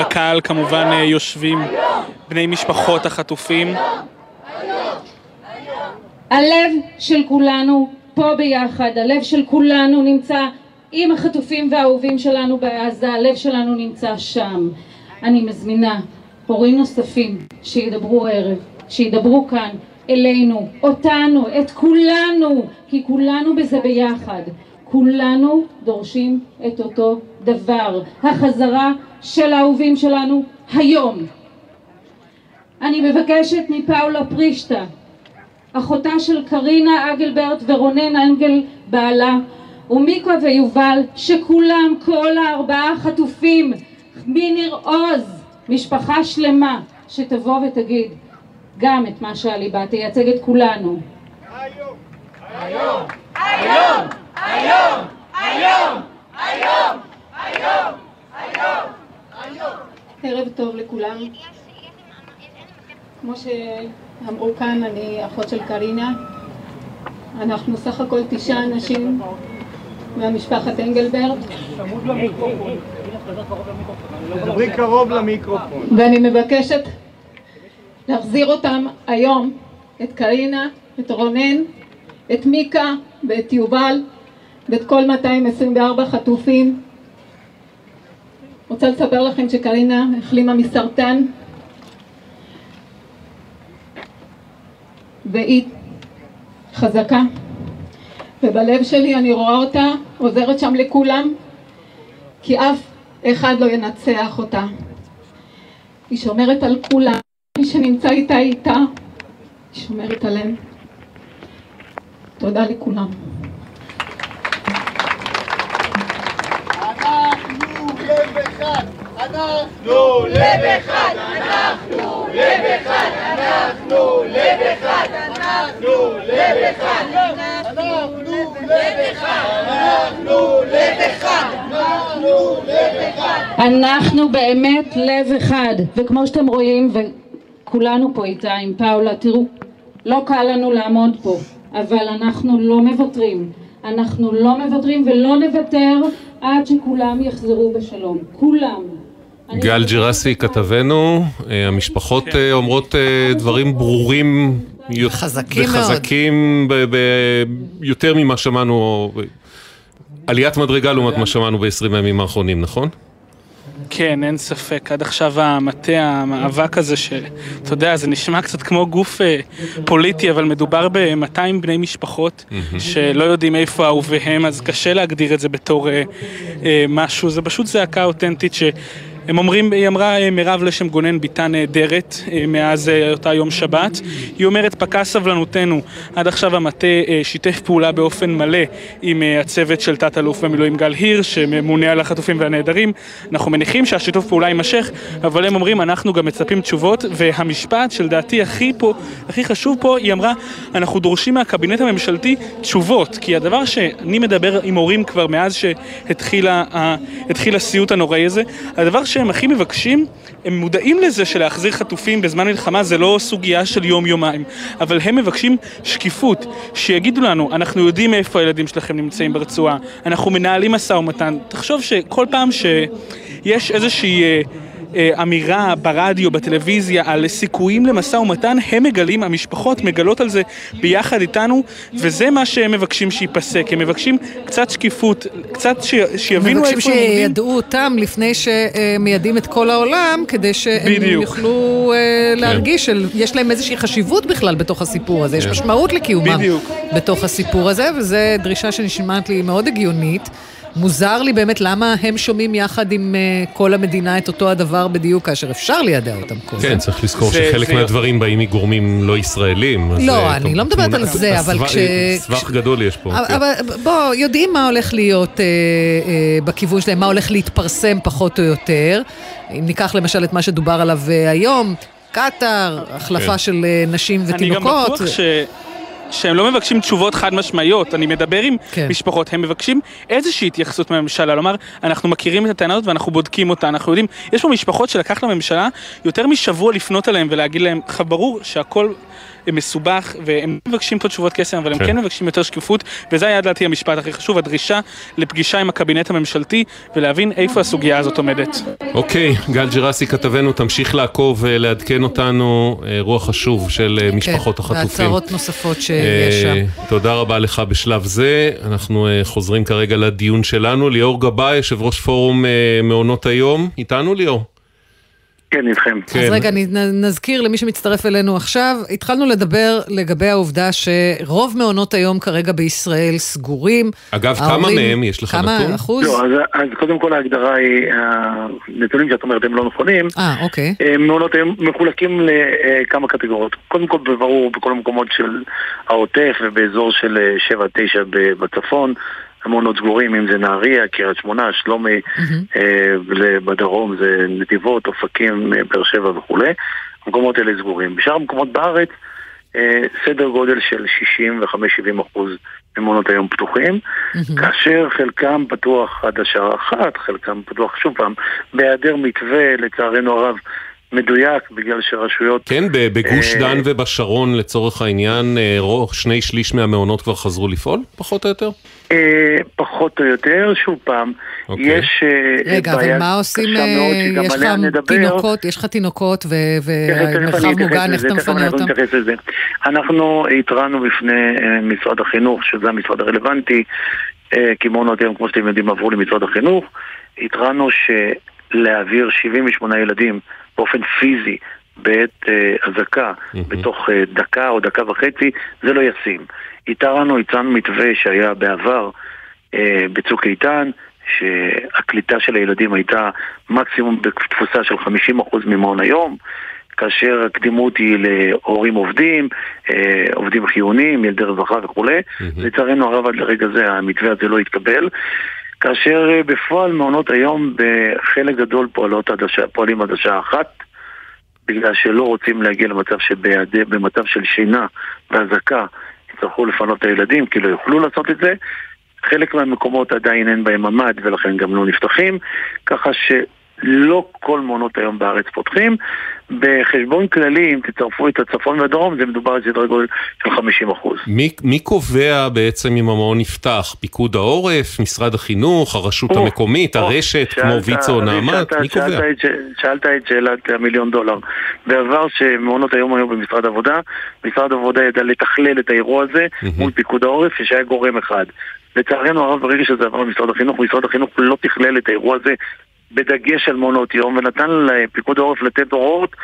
בקהל כמובן אה, יושבים בני משפחות החטופים. הלב של כולנו פה ביחד, הלב של כולנו נמצא עם החטופים והאהובים שלנו בעזה, הלב שלנו נמצא שם. אני מזמינה הורים נוספים שידברו הערב, שידברו כאן אלינו, אותנו, את כולנו, כי כולנו בזה ביחד. כולנו דורשים את אותו דבר, החזרה של האהובים שלנו היום. אני מבקשת מפאולה פרישטה, אחותה של קרינה אגלברט ורונן אנגל בעלה, ומיקה ויובל, שכולם, כל הארבעה חטופים, מניר עוז, משפחה שלמה, שתבוא ותגיד גם את מה שעל ליבה, תייצג את כולנו. היום! היום! היום! היום! היום! היום! היום! היום! ערב טוב לכולם. כמו שאמרו כאן, אני אחות של קרינה. אנחנו סך הכל תשעה אנשים מהמשפחת אנגלברט. דברי קרוב למיקרופון. ואני מבקשת להחזיר אותם היום, את קרינה, את רונן, את מיקה ואת יובל ואת כל 224 חטופים. רוצה לספר לכם שקרינה החלימה מסרטן והיא חזקה ובלב שלי אני רואה אותה עוזרת שם לכולם כי אף אחד לא ינצח אותה. היא שומרת על כולם, מי שנמצא איתה איתה, היא שומרת עליהם. תודה לכולם. אנחנו לב אחד, אנחנו לב אחד, אנחנו לב אחד, אנחנו לב אחד, אנחנו לב אחד, אנחנו לב אחד, אנחנו לב אחד. אנחנו באמת לב אחד, וכמו שאתם רואים, וכולנו פה איתה עם פאולה, תראו, לא קל לנו לעמוד פה, אבל אנחנו לא מוותרים. אנחנו לא מוותרים ולא נוותר עד שכולם יחזרו בשלום. כולם. גל ג'רסי כתבנו, אה, המשפחות אה, אומרות אה, דברים ברורים חזקים. וחזקים יותר ממה שמענו, עליית מדרגה לעומת מה שמענו ב-20 הימים האחרונים, נכון? כן, אין ספק. עד עכשיו המטה, המאבק הזה, שאתה יודע, זה נשמע קצת כמו גוף אה, פוליטי, אבל מדובר ב-200 בני משפחות שלא יודעים איפה אהוביהם, אז קשה להגדיר את זה בתור אה, אה, משהו. זה פשוט זעקה אותנטית ש... הם אומרים, היא אמרה אה, מירב לשם גונן ביתה נהדרת אה, מאז אה, אותה יום שבת. היא אומרת, פקעה סבלנותנו. עד עכשיו המטה שיתף פעולה באופן מלא עם הצוות של תת-אלוף במילואים גל הירש, שממונה על החטופים והנעדרים. אנחנו מניחים שהשיתוף פעולה יימשך, אבל הם אומרים, אנחנו גם מצפים תשובות, והמשפט שלדעתי הכי פה, הכי חשוב פה, היא אמרה, אנחנו דורשים מהקבינט הממשלתי תשובות, כי הדבר שאני מדבר עם הורים כבר מאז שהתחיל הסיוט הנוראי הזה, הדבר שהם הכי מבקשים, הם מודעים לזה שלהחזיר חטופים בזמן מלחמה זה לא סוגיה של יום-יומיים, אבל הם מבקשים שקיפות, שיגידו לנו, אנחנו יודעים איפה הילדים שלכם נמצאים ברצועה, אנחנו מנהלים משא ומתן. תחשוב שכל פעם שיש איזושהי... אה, אמירה ברדיו, בטלוויזיה, על סיכויים למשא ומתן, הם מגלים, המשפחות מגלות על זה ביחד איתנו, וזה מה שהם מבקשים שייפסק. הם מבקשים קצת שקיפות, קצת ש... שיבינו מבקשים איפה הם עומדים. שידעו אותם לפני שמיידעים את כל העולם, כדי שהם בדיוק. יוכלו אה, להרגיש שיש להם איזושהי חשיבות בכלל בתוך הסיפור הזה, יש כן. משמעות לקיומם בדיוק. בתוך הסיפור הזה, וזו דרישה שנשמעת לי מאוד הגיונית. מוזר לי באמת למה הם שומעים יחד עם uh, כל המדינה את אותו הדבר בדיוק, כאשר אפשר לידע אותם קודם. כן, צריך לזכור זה- שחלק זה- מהדברים באים מגורמים לא ישראלים. לא, אה, אני טוב, לא מדברת על זה, אבל כש- סבך גדול יש פה. אבל, כן. אבל בוא, יודעים מה הולך להיות אה, אה, בכיוון שלהם, מה הולך להתפרסם פחות או יותר. אם ניקח למשל את מה שדובר עליו אה, היום, קטאר, החלפה כן. של אה, נשים אני גם ותינוקות. בטוח ש... שהם לא מבקשים תשובות חד משמעיות, אני מדבר עם כן. משפחות, הם מבקשים איזושהי התייחסות מהממשלה, לומר, אנחנו מכירים את הטענה הזאת ואנחנו בודקים אותה, אנחנו יודעים, יש פה משפחות שלקח לממשלה יותר משבוע לפנות אליהם ולהגיד להם, "ח- ברור שהכל מסובך והם לא מבקשים פה תשובות קסם, אבל הם כן. כן מבקשים יותר שקיפות, וזה היה לדעתי המשפט הכי חשוב, הדרישה לפגישה עם הקבינט הממשלתי ולהבין איפה הסוגיה הזאת עומדת. אוקיי, גל ג'רסי כתבנו, תמשיך לעקוב ולעדכן אותנו, אה, רוח חשוב של אה, משפחות כן, החטופים. והצהרות נוספות שיש שם. אה, תודה רבה לך בשלב זה. אנחנו אה, חוזרים כרגע לדיון שלנו. ליאור גבאי, יושב ראש פורום אה, מעונות היום. איתנו ליאור? כן, איתכם. אז רגע, נזכיר למי שמצטרף אלינו עכשיו, התחלנו לדבר לגבי העובדה שרוב מעונות היום כרגע בישראל סגורים. אגב, כמה ההורים- מהם יש לך כמה נתון? אחוז? לא, אז, אז קודם כל ההגדרה היא, הנתונים שאת אומרת הם לא נכונים. אה, אוקיי. אה, מעונות היום מחולקים לכמה קטגוריות. קודם כל, בברור, בכל המקומות של העוטף ובאזור של אה, 7-9 ב- בצפון, המעונות סגורים, אם זה נהריה, קריית שמונה, שלומי, אה, בדרום זה נתיבות, אופקים, אה, באר שבע וכולי. המקומות האלה סגורים. בשאר המקומות בארץ, אה, סדר גודל של 65-70 אחוז ממעונות היום פתוחים, כאשר חלקם פתוח עד השעה אחת, חלקם פתוח שוב פעם, בהיעדר מתווה, לצערנו הרב, מדויק, בגלל שרשויות... כן, ב- בגוש אה, דן ובשרון לצורך העניין, אה, רוב- שני שליש מהמעונות כבר חזרו לפעול, פחות או יותר? אה, פחות או יותר, שוב פעם, אוקיי. יש אה, רגע, בעיה עושים, קשה מאוד, אה, שגם יש לך עליה נדבר. תינוקות, יש לך תינוקות ו- תכף, תכף ומרחב מוגן, איך אתה תכף מפנה אנחנו אותם? נתייחס לזה. אנחנו התרענו בפני אה, משרד החינוך, שזה המשרד הרלוונטי, כי מעונות היום, כמו שאתם יודעים, עברו למשרד החינוך. התרענו שלהעביר 78 ילדים באופן פיזי בעת אזעקה בתוך דקה או דקה וחצי, זה לא ישים. התרענו, הצענו מתווה שהיה בעבר אה, בצוק איתן, שהקליטה של הילדים הייתה מקסימום בתפוסה של 50% ממעון היום, כאשר הקדימות היא להורים עובדים, אה, עובדים חיוניים, ילדי רווחה וכולי. לצערנו הרב עד לרגע זה המתווה הזה לא התקבל. כאשר אה, בפועל מעונות היום בחלק גדול פועלות עד השעה, פועלים עד השעה אחת, בגלל שלא רוצים להגיע למצב שבמצב של שינה ואזעקה יצטרכו לפנות את הילדים, כי לא יוכלו לעשות את זה. חלק מהמקומות עדיין אין בהם ממ"ד ולכן גם לא נפתחים, ככה שלא כל מעונות היום בארץ פותחים. בחשבון כללי, אם תצרפו את הצפון והדרום, זה מדובר על סדרי גודל של 50 אחוז. מי, מי קובע בעצם אם המעון נפתח? פיקוד העורף, משרד החינוך, הרשות או, המקומית, או, הרשת, שאלת- כמו ויצו או נעמת? שאלת- מי קובע? שאלת את שאלת את שאלת המיליון דולר. בעבר שמעונות היום היו במשרד העבודה, משרד העבודה ידע לתכלל את האירוע הזה מול פיקוד העורף, שהיה גורם אחד. לצערנו הרב, ברגע שזה עבר למשרד החינוך, משרד החינוך לא תכלל את האירוע הזה בדגש על מעונות יום, ונתן לפיקוד העורף לתת הוראות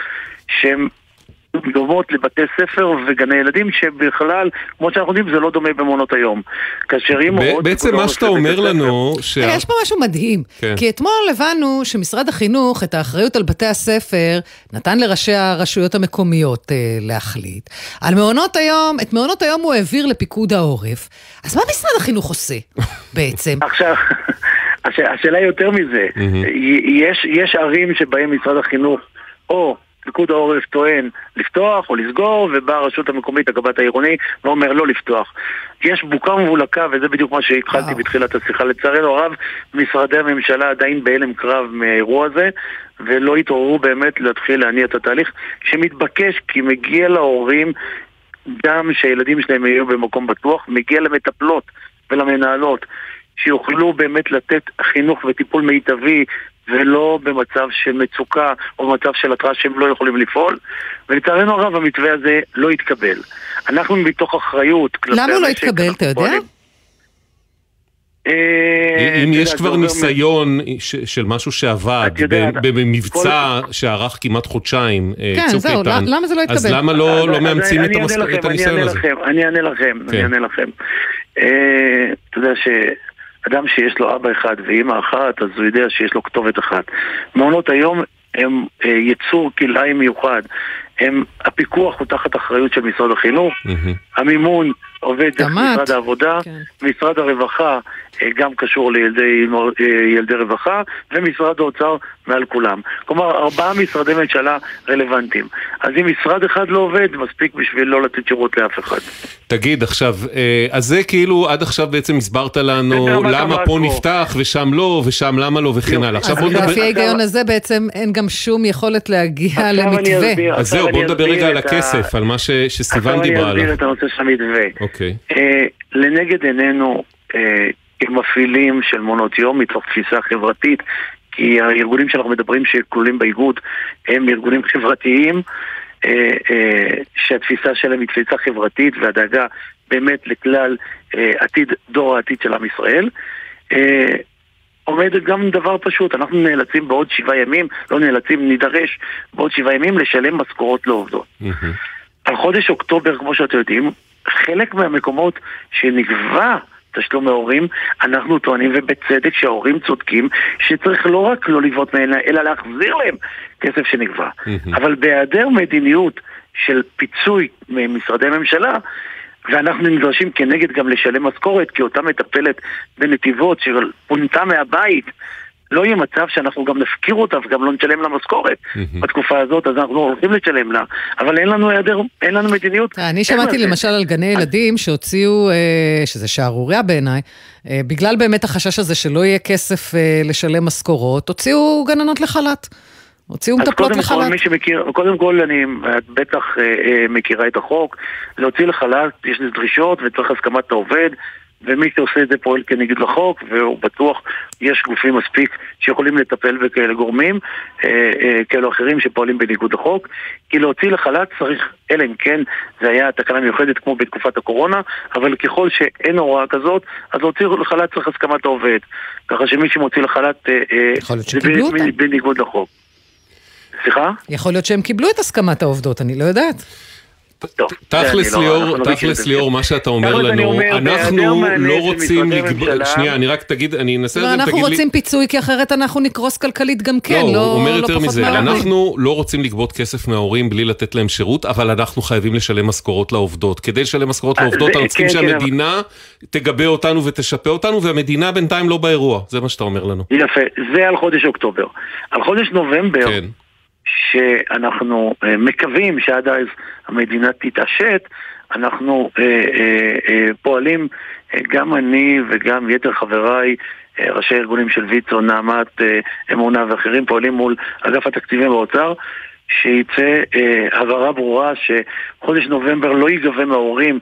שהן דומות לבתי ספר וגני ילדים, שבכלל, כמו שאנחנו יודעים, זה לא דומה במעונות היום. כאשר אם ב- הוראות בעצם מה שאתה אומר לנו. רגע, יש פה משהו מדהים. כן. כי אתמול הבנו שמשרד החינוך את האחריות על בתי הספר נתן לראשי הרשויות המקומיות אה, להחליט. על מעונות היום, את מעונות היום הוא העביר לפיקוד העורף. אז מה משרד החינוך עושה בעצם? עכשיו, הש- השאלה היא יותר מזה. י- יש, יש ערים שבהן משרד החינוך או פיקוד העורף טוען לפתוח או לסגור, ובאה הרשות המקומית, הקב"ט העירוני, ואומר לא לפתוח. יש בוקה ומבולקה, וזה בדיוק מה שהתחלתי בתחילת השיחה. לצערנו הרב, משרדי הממשלה עדיין בהלם קרב מהאירוע הזה, ולא התעוררו באמת להתחיל להניע את התהליך, שמתבקש כי מגיע להורים גם שהילדים שלהם יהיו במקום בטוח, מגיע למטפלות ולמנהלות שיוכלו באמת לתת חינוך וטיפול מיטבי ולא במצב של מצוקה או במצב של התראה שהם לא יכולים לפעול ולצערנו הרב המתווה הזה לא התקבל. אנחנו מתוך אחריות כלפי למה הוא לא התקבל, אתה יודע? אה, אם אתה יש כבר ניסיון של משהו שעבד, במבצע שארך כמעט חודשיים, אה, כן, צוק איתן, למה זה לא אז? למה לא אז- לא מאמצים אני את הניסיון אני הזה? אני אענה לכם, כן. אני אענה לכם. אה, אתה יודע שאדם שיש לו אבא אחד ואימא אחת, אז הוא יודע שיש לו כתובת אחת. מעונות היום הם אה, יצור כלאיים מיוחד. הם, הפיקוח הוא תחת אחריות של משרד החינוך, המימון עובד דרך תמ"ת. משרד העבודה, כן. משרד הרווחה אה, גם קשור לילדי אה, ילדי רווחה, ומשרד האוצר מעל כולם. כלומר, ארבעה משרדי ממשלה רלוונטיים. אז אם משרד אחד לא עובד, מספיק בשביל לא לתת שירות לאף אחד. תגיד עכשיו, אה, אז זה כאילו עד עכשיו בעצם הסברת לנו למה פה. נפתח ושם לא ושם למה לא וכן הלאה. עכשיו אז בוא נדבר... לפי ההיגיון הזה בעצם אין גם שום יכולת להגיע עכשיו למתווה. אז עכשיו זהו, בוא נדבר רגע על הכסף, על מה ש- שסיוון עכשיו דיברה אני אסביר עליו. את הנושא של המתווה. אוקיי. אה, לנגד עינינו אה, כמפעילים של מעונות יום מתוך תפיסה חברתית כי הארגונים שאנחנו מדברים שכלולים באיגוד הם ארגונים חברתיים אה, אה, שהתפיסה שלהם היא תפיסה חברתית והדאגה באמת לכלל אה, עתיד, דור העתיד של עם ישראל. אה, עומד גם דבר פשוט, אנחנו נאלצים בעוד שבעה ימים, לא נאלצים, נידרש בעוד שבעה ימים לשלם משכורות לעובדות. על חודש אוקטובר, כמו שאתם יודעים, חלק מהמקומות שנגבה תשלום מההורים, אנחנו טוענים ובצדק שההורים צודקים שצריך לא רק לא לגבות מהם, אלא להחזיר להם כסף שנגבה. אבל בהיעדר מדיניות של פיצוי ממשרדי ממשלה, ואנחנו נדרשים כנגד גם לשלם משכורת, כי אותה מטפלת בנתיבות שפונתה מהבית, לא יהיה מצב שאנחנו גם נפקיר אותה וגם לא נשלם לה משכורת בתקופה הזאת, אז אנחנו הולכים לשלם לה, אבל אין לנו היעדר, אין לנו מדיניות. אני שמעתי למשל על גני ילדים שהוציאו, אה, שזה שערורייה בעיניי, אה, בגלל באמת החשש הזה שלא יהיה כסף אה, לשלם משכורות, הוציאו גננות לחל"ת. הוציאו מטפלות אז קודם כל, מי שמכיר, קודם כל, אני, את בטח אה, אה, מכירה את החוק, להוציא לחל"ת, יש לזה דרישות וצריך הסכמת העובד, ומי שעושה את זה פועל כנגד לחוק, והוא בטוח, יש גופים מספיק שיכולים לטפל בכאלה גורמים, אה, אה, כאלו אחרים שפועלים בניגוד לחוק, כי להוציא לחל"ת צריך, אלא אם כן זה היה תקנה מיוחדת כמו בתקופת הקורונה, אבל ככל שאין הוראה כזאת, אז להוציא לחל"ת צריך הסכמת העובד. ככה שמי שמוציא לחל"ת אה, אה, זה בניגוד לחוק. סליחה? יכול להיות שהם קיבלו את הסכמת העובדות, אני לא יודעת. תכלס לא- ליאור, תכלס ליאור, מה שאתה אומר לנו, אנחנו לא רוצים לגבות, שנייה, אני רק תגיד, אני אנסה לא, את זה, אנחנו תגיד לי, רוצים פיצוי, כי אחרת אנחנו נקרוס כלכלית גם כן, לא, הוא לא אומר לא יותר מזה. אנחנו לא רוצים לגבות כסף מההורים בלי לתת להם שירות, אבל אנחנו חייבים לשלם משכורות לעובדות. כדי לשלם משכורות אה, לעובדות, אנחנו צריכים כן, כן, שהמדינה תגבה אותנו ותשפה אותנו, והמדינה בינתיים לא באירוע, זה מה שאתה אומר לנו. יפה, זה על חודש אוקטובר. על חודש נובמבר, כן. שאנחנו אה, מקווים שעד אז המדינה תתעשת, אנחנו אה, אה, פועלים, גם אני וגם יתר חבריי, ראשי ארגונים של ויצו, נעמת, אמונה ואחרים, פועלים מול אגף התקציבים באוצר. שיצא הבהרה ברורה שחודש נובמבר לא ייגבה מההורים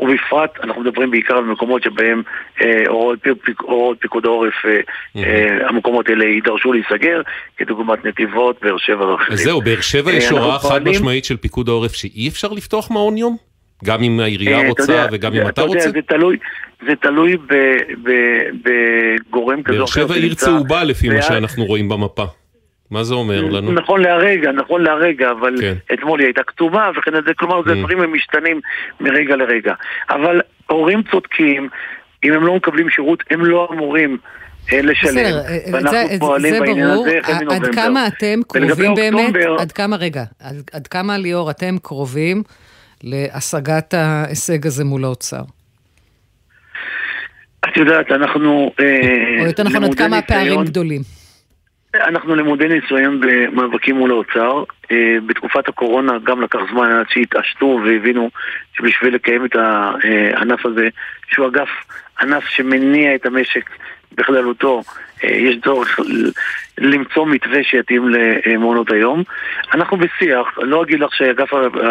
ובפרט, אנחנו מדברים בעיקר על מקומות שבהם אה, הוראות פיק- הוראות פיקוד העורף, אה, אה, המקומות האלה יידרשו להיסגר, כדוגמת נתיבות, באר שבע ואחרים. אז זהו, באר שבע אה, יש הוראה חד משמעית של פיקוד העורף שאי אפשר לפתוח מעון יום? גם אם העירייה אה, אתה רוצה יודע, וגם אם אתה יודע, רוצה? זה תלוי, זה תלוי ב- ב- בגורם כזה באר. שבע עיר צהובה לפי מה שאנחנו רואים במפה. מה זה אומר לנו? נכון להרגע, נכון להרגע, אבל כן. אתמול היא הייתה כתובה וכן הלאה, כלומר זה Mm. דברים הם משתנים מרגע לרגע. אבל הורים צודקים, אם הם לא מקבלים שירות, הם לא אמורים אה, לשלם. בסדר, אה, ואנחנו זה- פועלים זה בעניין ברור. הזה החל עד מנובמבר. כמה אתם קרובים באמת, אוקטובר- עד כמה, רגע, עד- עד כמה ליאור אתם קרובים להשגת ההישג הזה מול האוצר? את יודעת, אנחנו... אה, או יותר נכון, עד כמה הפערים גדולים? אנחנו למודי ניסיון במאבקים מול האוצר. אה, בתקופת הקורונה גם לקח זמן עד שהתעשתו והבינו שבשביל לקיים את הענף הזה, שהוא אגף, ענף שמניע את המשק בכללותו, אה, יש צורך למצוא מתווה שיתאים למעונות היום. אנחנו בשיח, אני לא אגיד לך שאגף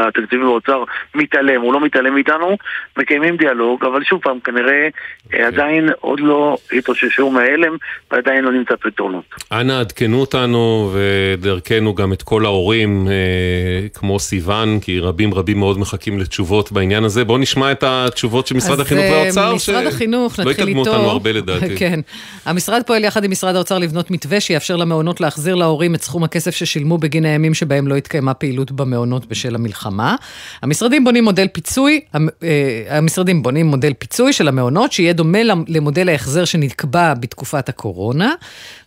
התקציבים באוצר מתעלם, הוא לא מתעלם מאיתנו, מקיימים דיאלוג, אבל שוב פעם, כנראה אה, עדיין עוד לא התאוששו מההלם ועדיין לא נמצא פתרונות. אנא עדכנו אותנו ודרכנו גם את כל ההורים, אה, כמו סיוון, כי רבים רבים מאוד מחכים לתשובות בעניין הזה. בואו נשמע את התשובות של משרד החינוך אה, והאוצר, משרד החינוך, לא נתחיל יקדמו. אותנו הרבה לדעתי. (laughs) כן. המשרד פועל יחד עם משרד האוצר לבנות מתווה שיאפשר למעונות להחזיר להורים את סכום הכסף ששילמו בגין הימים שבהם לא התקיימה פעילות במעונות בשל המלחמה. המשרדים בונים מודל פיצוי, אה, המשרדים בונים מודל פיצוי של המעונות, שיהיה דומה למ- למודל ההחזר שנקבע בתקופת הקורונה.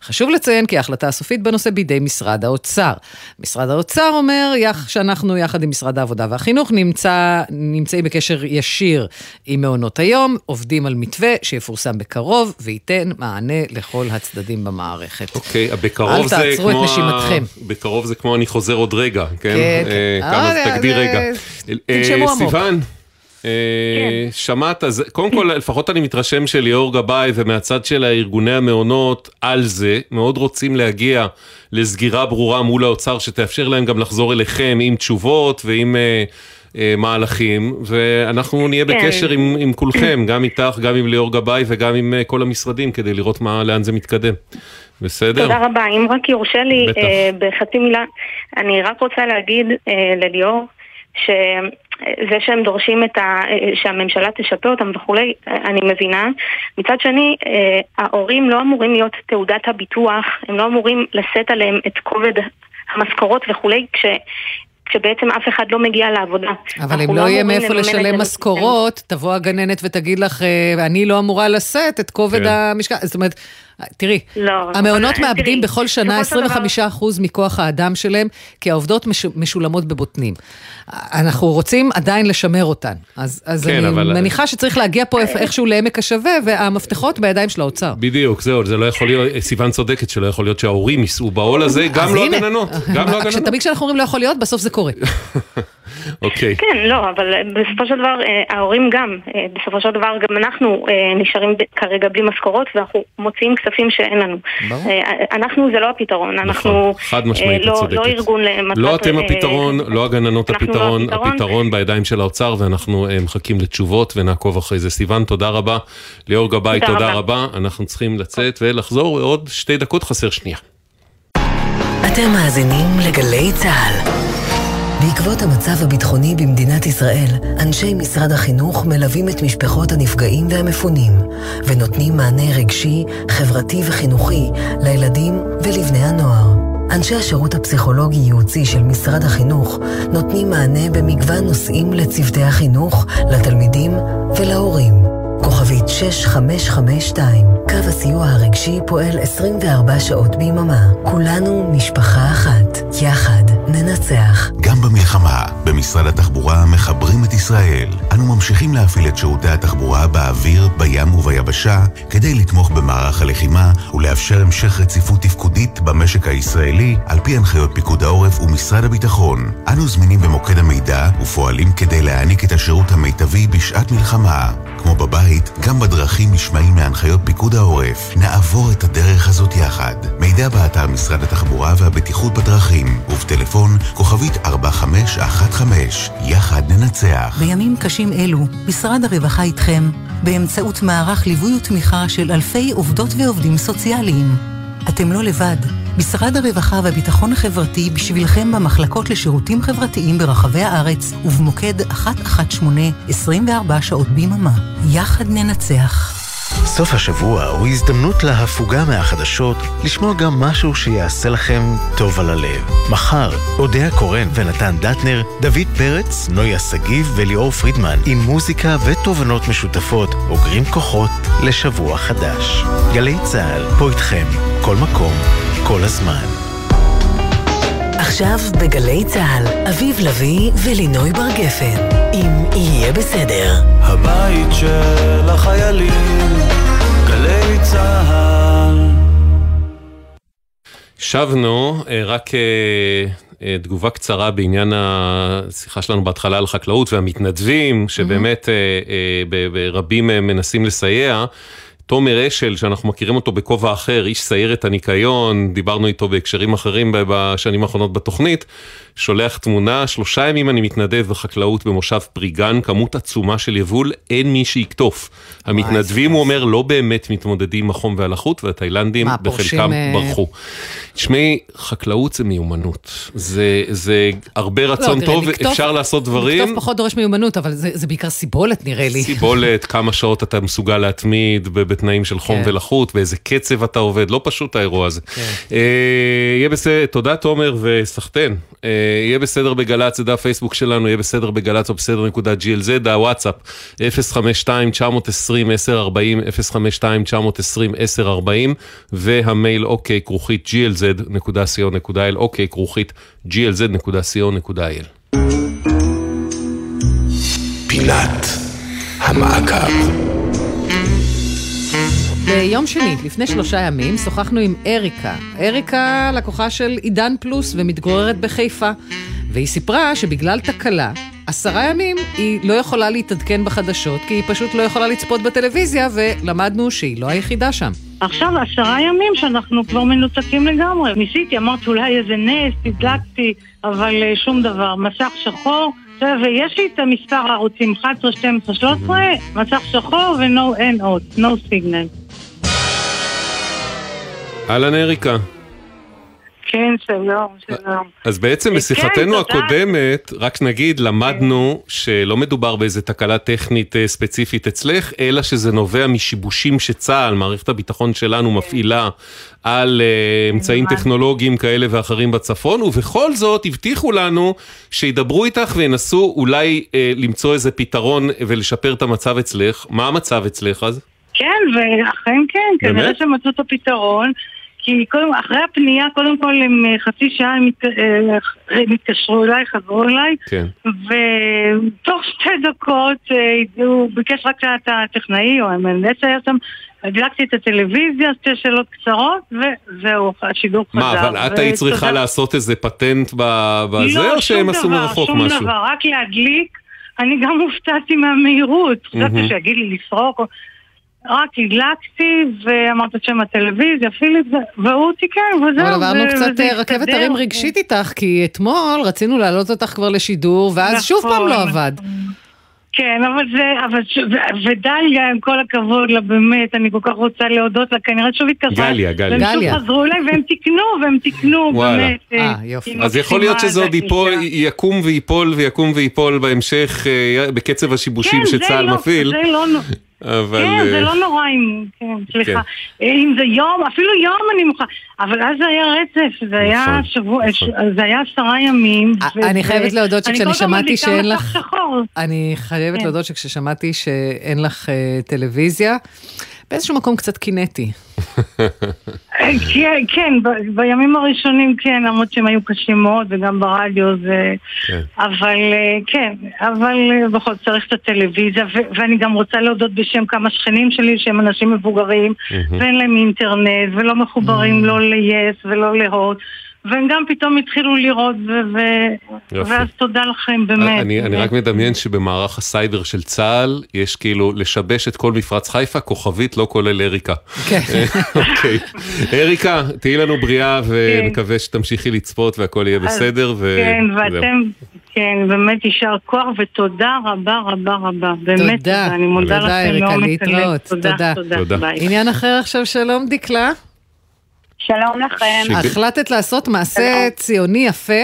חשוב לציין כי ההחלטה הסופית בנושא בידי משרד האוצר. משרד האוצר אומר שאנחנו יחד עם משרד העבודה והחינוך נמצא, נמצאים בקשר ישיר עם מעונות היום, עובדים על מתווה שיפורסם בקרוב וייתן מענה לכל הצדדים במערכת. אוקיי, בקרוב אל זה תעצרו את כמו... ה- נשימתכם. בקרוב זה כמו אני חוזר עוד רגע, כן? כן, אה, כן. כמה אה, זה תגדיר זה- רגע. אה, תנשמו עמוק. סיוון, אה, שמעת, אז קודם כל, לפחות אני מתרשם שליאור גבאי ומהצד של ארגוני המעונות על זה, מאוד רוצים להגיע לסגירה ברורה מול האוצר שתאפשר להם גם לחזור אליכם עם תשובות ועם... אה, אה, מהלכים, ואנחנו נהיה כן. בקשר עם, עם כולכם, (clears throat) גם איתך, גם עם ליאור גבאי וגם עם אה, כל המשרדים, כדי לראות מה, לאן זה מתקדם. בסדר? תודה רבה. אם רק יורשה לי בטח. אה, בחצי מילה, אני רק רוצה להגיד אה, לליאור זה שהם דורשים את ה... שהממשלה תשפה אותם וכולי, אני מבינה. מצד שני, ההורים לא אמורים להיות תעודת הביטוח, הם לא אמורים לשאת עליהם את כובד המשכורות וכולי, כש... כשבעצם אף אחד לא מגיע לעבודה. אבל אם לא, לא יהיה מאיפה לשלם משכורות, תבוא הגננת ותגיד לך, אה, אני לא אמורה לשאת את כובד כן. המשקל. זאת אומרת, תראי, לא, המעונות (laughs) מאבדים תראי, בכל שנה 25% דבר... מכוח האדם שלהם, כי העובדות מש, משולמות בבוטנים. אנחנו רוצים עדיין לשמר אותן. אז, אז כן, אני אבל... מניחה שצריך להגיע פה איכשהו לעמק השווה, והמפתחות בידיים של האוצר. בדיוק, זהו, זה לא יכול להיות, סיוון צודקת שלא יכול להיות שההורים יישאו בעול הזה, גם לא הגננות. גם לא הגננות. תמיד כשאנחנו אומרים לא יכול להיות, בסוף זה קורה. (laughs) אוקיי. כן, לא, אבל בסופו של דבר, אה, ההורים גם, אה, בסופו של דבר גם אנחנו אה, נשארים כרגע בלי משכורות, ואנחנו מוציאים כספים שאין לנו. ברור. אנחנו זה לא הפתרון, נכון, אנחנו חד משמעית, לא, לא ארגון למטרת... לא אתם הפתרון, לא הגננות לא הפתרון, הפתרון בידיים של האוצר, ואנחנו מחכים לתשובות ונעקוב אחרי זה. סיוון, תודה רבה. ליאור גבאי, תודה רבה. אנחנו צריכים לצאת ולחזור עוד שתי דקות, חסר שנייה. אתם מאזינים לגלי צה"ל. בעקבות המצב הביטחוני במדינת ישראל, אנשי משרד החינוך מלווים את משפחות הנפגעים והמפונים, ונותנים מענה רגשי, חברתי וחינוכי לילדים ולבני הנוער. אנשי השירות הפסיכולוגי-ייעוצי של משרד החינוך נותנים מענה במגוון נושאים לצוותי החינוך, לתלמידים ולהורים. כוכבית 6552, קו הסיוע הרגשי פועל 24 שעות ביממה. כולנו משפחה אחת. יחד ננצח. גם במלחמה, במשרד התחבורה מחברים את ישראל. אנו ממשיכים להפעיל את שירותי התחבורה באוויר, בים וביבשה, כדי לתמוך במערך הלחימה ולאפשר המשך רציפות תפקודית במשק הישראלי, על פי הנחיות פיקוד העורף ומשרד הביטחון. אנו זמינים במוקד המידע ופועלים כדי להעניק את השירות המיטבי בשעת מלחמה. כמו בבית, גם בדרכים נשמעים מהנחיות פיקוד העורף. נעבור את הדרך הזאת יחד. מידע באתר משרד התחבורה והבטיחות בדרכים, ובטלפון כוכבית 4515. יחד ננצח. בימים קשים אלו, משרד הרווחה איתכם, באמצעות מערך ליווי ותמיכה של אלפי עובדות ועובדים סוציאליים. אתם לא לבד. משרד הרווחה והביטחון החברתי בשבילכם במחלקות לשירותים חברתיים ברחבי הארץ ובמוקד 118 24 שעות ביממה. יחד ננצח. סוף השבוע הוא הזדמנות להפוגה מהחדשות לשמוע גם משהו שיעשה לכם טוב על הלב. מחר, אודיה קורן ונתן דטנר, דוד פרץ, נויה שגיב וליאור פרידמן עם מוזיקה ותובנות משותפות אוגרים כוחות לשבוע חדש. גלי צה"ל, פה איתכם, כל מקום, כל הזמן. עכשיו בגלי צה"ל, אביב לביא ולינוי בר גפן, אם יהיה בסדר. הבית של החיילים, גלי צה"ל. שבנו, אה, רק אה, אה, תגובה קצרה בעניין השיחה שלנו בהתחלה על חקלאות והמתנדבים, שבאמת רבים מנסים לסייע. תומר אשל, שאנחנו מכירים אותו בכובע אחר, איש סיירת הניקיון, דיברנו איתו בהקשרים אחרים בשנים האחרונות בתוכנית, שולח תמונה, שלושה ימים אני מתנדב בחקלאות במושב פריגן, כמות עצומה של יבול, אין מי שיקטוף. המתנדבים, הוא אומר, לא באמת מתמודדים עם החום והלחות, והתאילנדים בחלקם אה, ברחו. תשמעי, חקלאות זה מיומנות. זה, זה הרבה לא, רצון לא, טוב, לקטוף, אפשר לעשות דברים. לקטוף פחות דורש מיומנות, אבל זה, זה בעיקר סיבולת נראה לי. סיבולת, כמה שעות אתה מסוגל להתמיד בתנאים של חום כן. ולחות, באיזה קצב אתה עובד, לא פשוט האירוע הזה. כן. אה, יהיה בסדר, תודה תומר וסחטיין. אה, יהיה בסדר בגל"צ, זה דף פייסבוק שלנו, יהיה בסדר בגל"צ או בסדר נקודה glz, הוואטסאפ 052-920-1040, 052-920-1040, והמייל אוקיי כרוכית glz.co.il, אוקיי כרוכית glz.co.il. פינת המעקב ביום שני, לפני שלושה ימים, שוחחנו עם אריקה. אריקה לקוחה של עידן פלוס ומתגוררת בחיפה. והיא סיפרה שבגלל תקלה, עשרה ימים היא לא יכולה להתעדכן בחדשות, כי היא פשוט לא יכולה לצפות בטלוויזיה, ולמדנו שהיא לא היחידה שם. עכשיו עשרה ימים שאנחנו כבר מנותקים לגמרי. ניסיתי, אמרתי אולי איזה נס, הדלקתי, אבל uh, שום דבר. מסך שחור, ויש לי את המספר הערוצים 11, 12, 13, מסך שחור ואין עוד, no signal. אהלן אריקה. כן, שלום, שלום. אז בעצם כן, בשיחתנו תודה. הקודמת, רק נגיד, למדנו שלא מדובר באיזה תקלה טכנית אה, ספציפית אצלך, אלא שזה נובע משיבושים שצה"ל, מערכת הביטחון שלנו, מפעילה על אה, אמצעים טכנולוגיים כאלה ואחרים בצפון, ובכל זאת הבטיחו לנו שידברו איתך וינסו אולי אה, למצוא איזה פתרון ולשפר את המצב אצלך. מה המצב אצלך אז? כן, ואכן כן, כנראה באמת? שמצאו את הפתרון. כי קודם, אחרי הפנייה, קודם כל הם אה, חצי שעה הם מת- אה, הם התקשרו אליי, חזרו אליי, כן. ותוך שתי דקות אה, הוא ביקש רק את הטכנאי או המהנדס היה שם, הדלקתי את הטלוויזיה, שתי שאלות קצרות, וזהו, השידור חזר. מה, אבל את היית צריכה. לעשות איזה פטנט בזה, לא, או שהם שום עשו מרחוק שום משהו? דבר, רק להדליק. אני גם הופתעתי מהמהירות. חשבתי שיגיד לי לסרוק. רק הדלקתי ואמרת את שם הטלוויזיה, פיליפ, זה- והוא תיקן, וזהו. אבל עברנו קצת וזה אה, רכבת. הרים רגשית איתך, כי אתמול רצינו להעלות אותך כבר לשידור, ואז שוב פעם לא נכון. עבד. כן, אבל זה, אבל ש... ודליה, עם כל הכבוד לה, באמת, אני כל כך רוצה להודות לה, כנראה שוב התקשרה. גליה, גליה. והם גליה. שוב חזרו אליי והם תיקנו, והם תיקנו, וואלה. באמת. אה, היא אז יכול להיות שזה עוד זה ייפול. יקום וייפול ויקום וייפול בהמשך אה, בקצב השיבושים כן, זה שצה"ל לא- מפעיל, זה לא... אבל... כן, זה אה, לא נורא אם... כן, סליחה. כן. אם זה יום, אפילו יום אני מוכנה. אבל אז זה היה רצף, זה היה נכון, שבוע, זה היה עשרה ימים. ו- אני חייבת להודות אני שכשאני שמעתי שאין לך... אני חייבת כן. להודות שכששמעתי שאין לך אה, טלוויזיה, באיזשהו מקום קצת קינאתי. כן, כן, ב- בימים הראשונים כן, למרות שהם היו קשים מאוד, וגם ברדיו זה... אבל אה, כן, אבל אה, בכל זאת צריך את הטלוויזיה, ו- ואני גם רוצה להודות בשם כמה שכנים שלי שהם אנשים מבוגרים. ואין להם אינטרנט, ולא מחוברים לא ל-yes ולא להוט, והם גם פתאום התחילו לראות, ו- ו- יופי. ואז תודה לכם, באמת. אני, אני רק מדמיין שבמערך הסייבר של צה"ל יש כאילו לשבש את כל מפרץ חיפה, כוכבית לא כולל אריקה. כן. אוקיי. אריקה, תהיי לנו בריאה ונקווה שתמשיכי לצפות והכל יהיה אז- בסדר. ו- כן. ואתם, כן, באמת יישר כוח, ותודה רבה רבה רבה. באמת תודה, אני מודה תודה, לכם אריקה, מעומק הלב. להתראות. תודה, תודה. ביי. עניין אחר עכשיו, שלום דקלה. שלום לכם. החלטת לעשות מעשה ציוני יפה.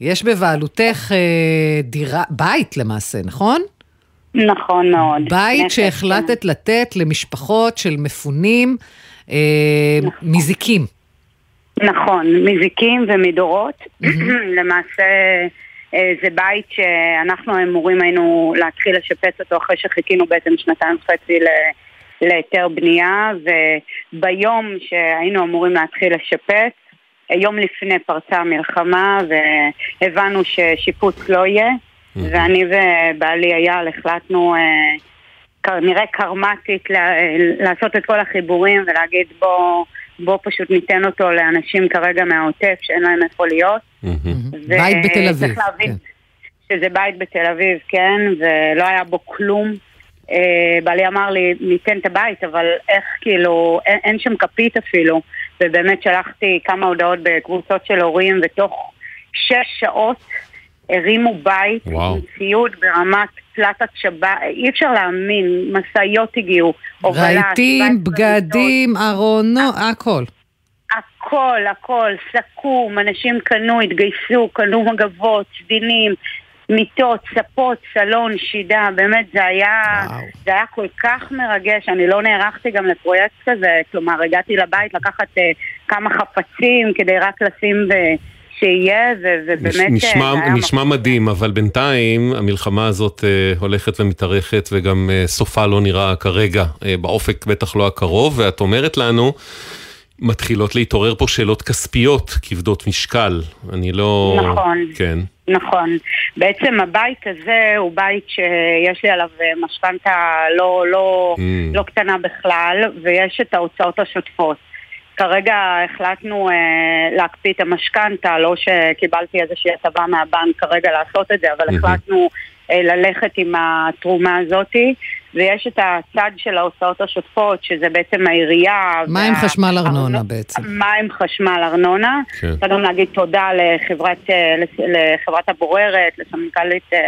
יש בבעלותך אה, דירה, בית למעשה, נכון? נכון מאוד. בית שהחלטת לתת למשפחות של מפונים אה, מזיקים. נכון, מזיקים ומדורות. (clears throat) למעשה אה, זה בית שאנחנו אמורים היינו להתחיל לשפץ אותו אחרי שחיכינו בעצם שנתיים וחצי ל- להיתר בנייה, וביום שהיינו אמורים להתחיל לשפץ, יום לפני פרצה המלחמה והבנו ששיפוץ לא יהיה, ואני ובעלי אייל החלטנו אה, כנראה קרמטית לעשות את כל החיבורים ולהגיד בוא, בוא פשוט ניתן אותו לאנשים כרגע מהעוטף שאין להם איפה להיות. בית בתל אביב. להבין שזה בית בתל אביב, כן, ולא היה בו כלום. אה, בעלי אמר לי, ניתן את הבית, אבל איך כאילו, אין, אין שם כפית אפילו. ובאמת שלחתי כמה הודעות בקבוצות של הורים, ותוך שש שעות הרימו בית וואו. עם ציוד ברמת פלטת שבת, אי אפשר להאמין, משאיות הגיעו, הובלה, רהיטים, 17 בגדים, ארונו, הכל. הכל, הכל, סכו"ם, אנשים קנו, התגייסו, קנו מגבות, סדינים, מיטות, ספות, סלון, שידה, באמת זה היה, זה היה כל כך מרגש, אני לא נערכתי גם לפרויקט כזה, כלומר הגעתי לבית לקחת אה, כמה חפצים כדי רק לשים ו... שיהיה, ובאמת אה, נשמע, נשמע מדהים, אבל בינתיים המלחמה הזאת אה, הולכת ומתארכת וגם אה, סופה לא נראה כרגע, אה, באופק בטח לא הקרוב, ואת אומרת לנו, מתחילות להתעורר פה שאלות כספיות כבדות משקל. אני לא... נכון. כן. נכון. בעצם הבית הזה הוא בית שיש לי עליו אה, משכנתה לא, לא, Mm. לא קטנה בכלל, ויש את ההוצאות השוטפות. כרגע החלטנו אה, להקפיא את המשכנתה, לא שקיבלתי איזושהי הטבה מהבנק כרגע לעשות את זה, אבל מהמם. החלטנו אה, ללכת עם התרומה הזאתי, ויש את הצד של ההוצאות השוטפות, שזה בעצם העירייה. מים, וה- חשמל, ארנונה בעצם. מים, חשמל, ארנונה. כן. רוצה גם להגיד תודה לחברת, אה, לחברת הבוררת, לסמנכ"לית אה,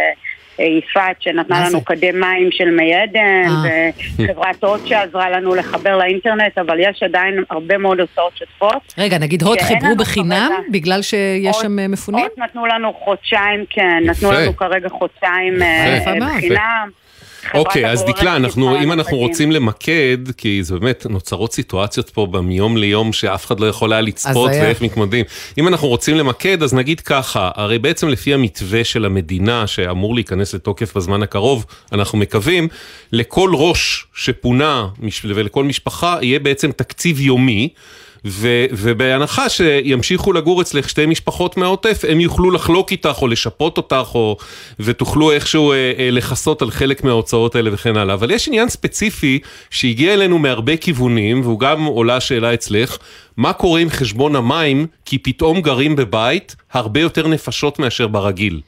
יפעת שנתנה לנו זה? קדם מים של מי עדן, אה. וחברת הוט שעזרה לנו לחבר לאינטרנט, אבל יש עדיין הרבה מאוד הוצאות שוטפות. רגע, נגיד הוט חיברו בחינם כרגע- בגלל שיש שם אה, מפונים? הוט נתנו לנו חודשיים, כן, נתנו יפה. לנו כרגע חודשיים אה, יפה אוקיי, אז דקלה, אנחנו, אם אנחנו. רוצים למקד, כי זה באמת, נוצרות סיטואציות פה מיום ליום שאף אחד לא יכול היה לצפות. ואיך מתמודדים. אם אנחנו רוצים למקד, אז נגיד ככה, הרי בעצם לפי המתווה של המדינה, שאמור להיכנס לתוקף בזמן הקרוב, אנחנו מקווים, לכל ראש שפונה ולכל משפחה יהיה בעצם תקציב יומי. ו- ובהנחה שימשיכו לגור אצלך שתי משפחות מהעוטף, הם יוכלו לחלוק איתך או לשפות אותך, או, ותוכלו איכשהו אה, אה, לכסות על חלק מההוצאות האלה וכן הלאה. אבל יש עניין ספציפי שהגיע אלינו מהרבה כיוונים, והוא גם עולה השאלה אצלך, מה קורה עם חשבון המים, כי פתאום גרים בבית הרבה יותר נפשות מאשר ברגיל.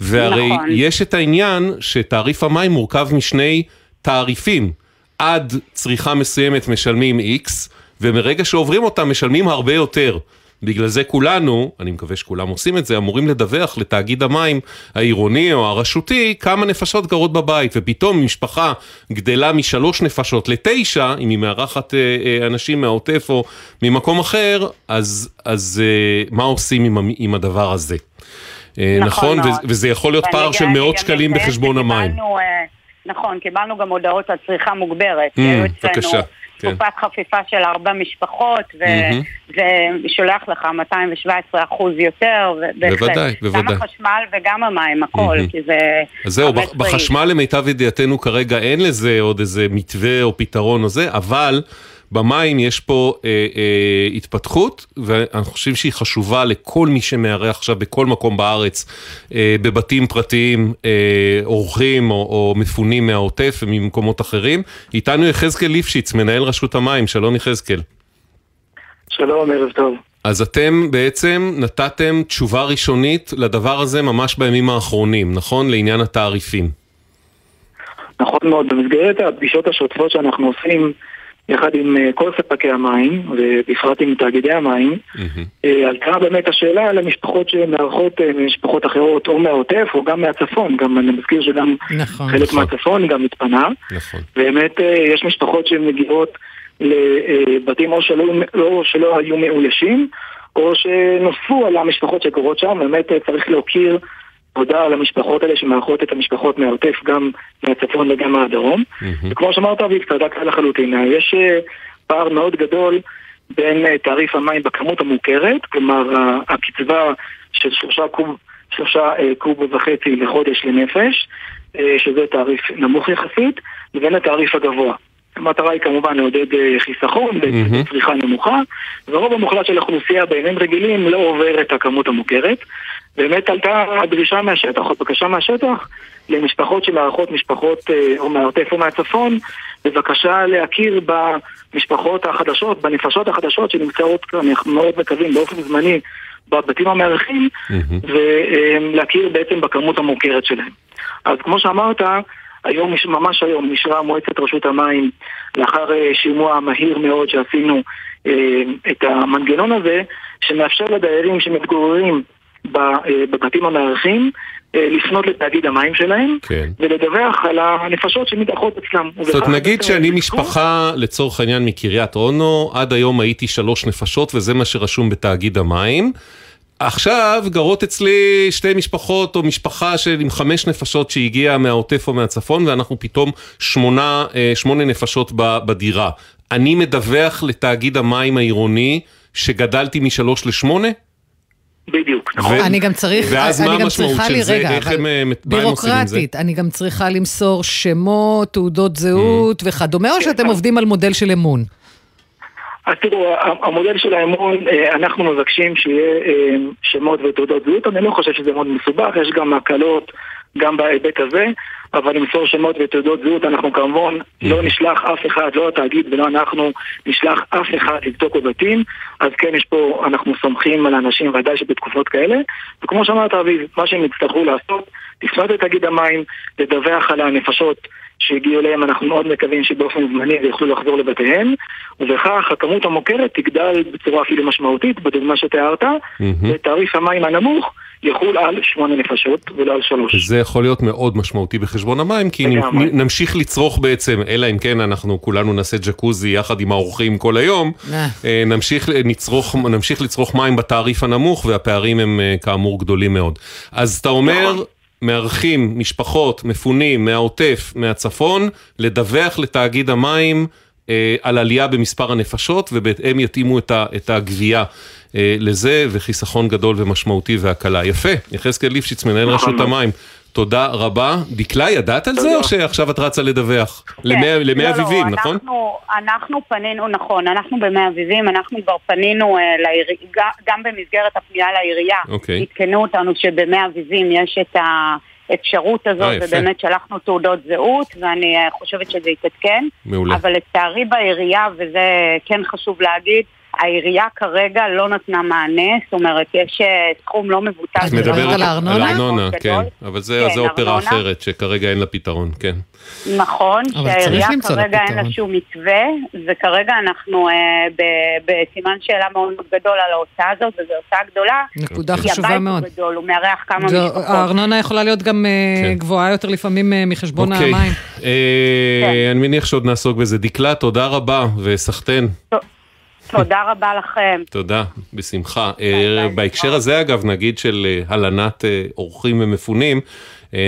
והרי נכון. יש את העניין שתעריף המים מורכב משני תעריפים. עד צריכה מסוימת משלמים X, ומרגע שעוברים אותם משלמים הרבה יותר. בגלל זה כולנו, אני מקווה שכולם עושים את זה, אמורים לדווח לתאגיד המים העירוני או הרשותי כמה נפשות גרות בבית, ופתאום משפחה גדלה משלוש נפשות לתשע, אם היא מארחת אה, אה, אנשים מהעוטף או ממקום אחר, אז, אז אה, מה עושים עם, עם הדבר הזה? אה, נכון נכון, מאוד. ו- וזה יכול להיות פער של מאות שקלים בחשבון המים. שקיבלנו, אה, נכון, קיבלנו גם הודעות על צריכה מוגברת. Mm, בבקשה, כן. תקופת חפיפה של ארבע משפחות, ו- מהמם. ושולח לך 217 אחוז יותר, ובהחלט. בוודאי, בוודאי. גם החשמל וגם המים, הכל, מהמם. כי זה... אז זהו, 15 איש. בחשמל למיטב ידיעתנו כרגע אין לזה עוד איזה מתווה או פתרון או זה, אבל במים יש פה אה, אה, התפתחות, ואנחנו חושבים שהיא חשובה לכל מי שמארח עכשיו בכל מקום בארץ, אה, בבתים פרטיים, אה, אורחים או, או מפונים מהעוטף וממקומות אחרים. איתנו יחזקאל ליפשיץ, מנהל רשות המים, שלום יחזקאל. שלום, ערב טוב. אז אתם בעצם נתתם תשובה ראשונית לדבר הזה ממש בימים האחרונים, נכון? לעניין התעריפים. נכון מאוד, במסגרת הפגישות השוטפות שאנחנו עושים יחד עם אה, כל ספקי המים, ובפרט עם תאגידי המים, אה, עלתה באמת השאלה למשפחות שמארחות אה, ממשפחות אחרות, או מהעוטף או גם מהצפון, גם אני מזכיר שגם נכון. חלק מהצפון גם התפנה. נכון. באמת יש משפחות שמגיעות לבתים או שלא, לא, שלא היו מאוישים, או שנוספו על המשפחות שגרות שם, באמת צריך להוקיר תודה על המשפחות האלה שמארחות את המשפחות מהעוטף, גם מהצפון וגם מהדרום. וכמו שאמרת, אביב, צדקת לחלוטין, יש אה, פער מאוד גדול בין אה, תעריף המים בכמות המוכרת, כלומר הקצבה של שלושה קוב, שלושה אה, קוב וחצי לחודש לנפש, שזה תעריף נמוך יחסית, לבין התעריף הגבוה. המטרה היא כמובן לעודד אה, חיסכון בצריכה נמוכה, והרוב המוחלט של האוכלוסייה בימים רגילים לא עובר את הכמות המוכרת. באמת עלתה הדרישה מהשטח, או בקשה מהשטח, למשפחות שמארחות משפחות אה, או מהעוטף או מהצפון, בבקשה להכיר במשפחות החדשות, בנפשות החדשות שנמצאות, אנחנו מאוד מקווים, באופן זמני בבתים המארחים, ולהכיר בעצם בכמות המוכרת שלהם. אז כמו שאמרת, היום, ממש היום, נשרה מועצת רשות המים לאחר אה, שימוע מהיר מאוד שעשינו אה, את המנגנון הזה, שמאפשר לדיירים שמתגוררים ב- אה, בבתים המארחים לפנות לתאגיד המים שלהם כן. ולדווח על הנפשות שמתארחות אצלם. זאת אומרת, נגיד שאני משפחה, לצורך העניין, מקריית אונו, עד היום הייתי שלוש נפשות, וזה מה שרשום בתאגיד המים. עכשיו גרות אצלי שתי משפחות או משפחה של עם חמש נפשות שהגיעה מהעוטף או מהצפון ואנחנו פתאום שמונה, אה, שמונה נפשות בדירה. אני מדווח לתאגיד המים העירוני שגדלתי משלוש לשמונה? בדיוק, נכון. אני גם צריך, ואז אני מה המשמעות צריכה של לי, זה? רגע, איך אבל הם, אה, מה הם עושים עם זה? בירוקרטית, אני גם צריכה למסור שמות, תעודות זהות וכדומה, או שאתם עובדים על מודל של אמון? אז תראו, המודל של האמון, אה, אנחנו מבקשים שיהיה אה, שמות ותעודות זהות, אני לא חושב שזה מאוד מסובך, יש גם הקלות גם בהיבט הזה, אבל למסור שמות ותעודות זהות אנחנו כמובן לא נשלח אף אחד, לא התאגיד ולא אנחנו נשלח אף אחד לבדוק בבתים, אז כן יש פה, אנחנו סומכים על האנשים ודאי שבתקופות כאלה, וכמו שאמרת אביב, מה שהם יצטרכו לעשות, לפנות לתאגיד המים, לדווח על הנפשות שהגיעו אליהם, אנחנו מאוד מקווים שבאופן זמני זה יוכלו לחזור לבתיהם, ובכך הכמות המוכרת תגדל בצורה אפילו משמעותית, בדוגמה שתיארת, ותעריף המים הנמוך יחול על שמונה נפשות ולא על שלוש. זה יכול להיות מאוד משמעותי בחשבון המים, כי לגמרי. נמשיך לצרוך בעצם, אלא אם כן אנחנו כולנו נעשה ג'קוזי יחד עם האורחים כל היום, אה, נמשיך, נצרוך, נמשיך לצרוך מים בתעריף הנמוך, והפערים הם אה, כאמור גדולים מאוד. אז אתה אומר... מארחים משפחות, מפונים מהעוטף, מהצפון, לדווח לתאגיד המים אה, על עלייה במספר הנפשות, ובהתאם יתאימו את, ה, את הגבייה אה, לזה, וחיסכון גדול ומשמעותי והקלה. יפה, יחזקאל ליפשיץ, מנהל נכון רשות. המים. תודה רבה. דקלה, ידעת על זה. או שעכשיו את רצה לדווח? כן. למי לא, אביבים, לא, נכון? אנחנו, אנחנו פנינו, נכון, אנחנו במי אביבים, אנחנו כבר פנינו אה, גם, במסגרת הפנייה לעירייה. אוקיי. עדכנו אותנו שבמי אביבים יש את האפשרות הזאת, אה. ובאמת שלחנו תעודות זהות, ואני אה, חושבת שזה יתעדכן. מעולה. אבל לצערי בעירייה, וזה כן חשוב להגיד, העירייה כרגע לא נתנה מענה, זאת אומרת, יש אה, סכום לא מבוטל. את מדברת על הארנונה? ארנונה, מאוד כן. אבל זה כן, זה אופרה. אחרת, שכרגע אין לה פתרון, כן. נכון, שהעירייה כרגע אין. לה שום מתווה, וכרגע אנחנו אה, ב- בסימן שאלה מאוד גדול על ההוצאה הזאת, וזו הוצאה גדולה. נקודה כי חשובה הבית מאוד. הוא גדול, הוא מארח כמה זו- משפחות. הארנונה יכולה להיות גם אה, כן. גבוהה יותר לפעמים אה, מחשבון אוקיי. המים. אה, אני מניח שעוד נעסוק בזה. דקלה, תודה רבה, וסחטיין. תודה רבה לכם. תודה, בשמחה. אה, בהקשר הזה אגב, נגיד של אה, הלנת אה, אורחים ומפונים,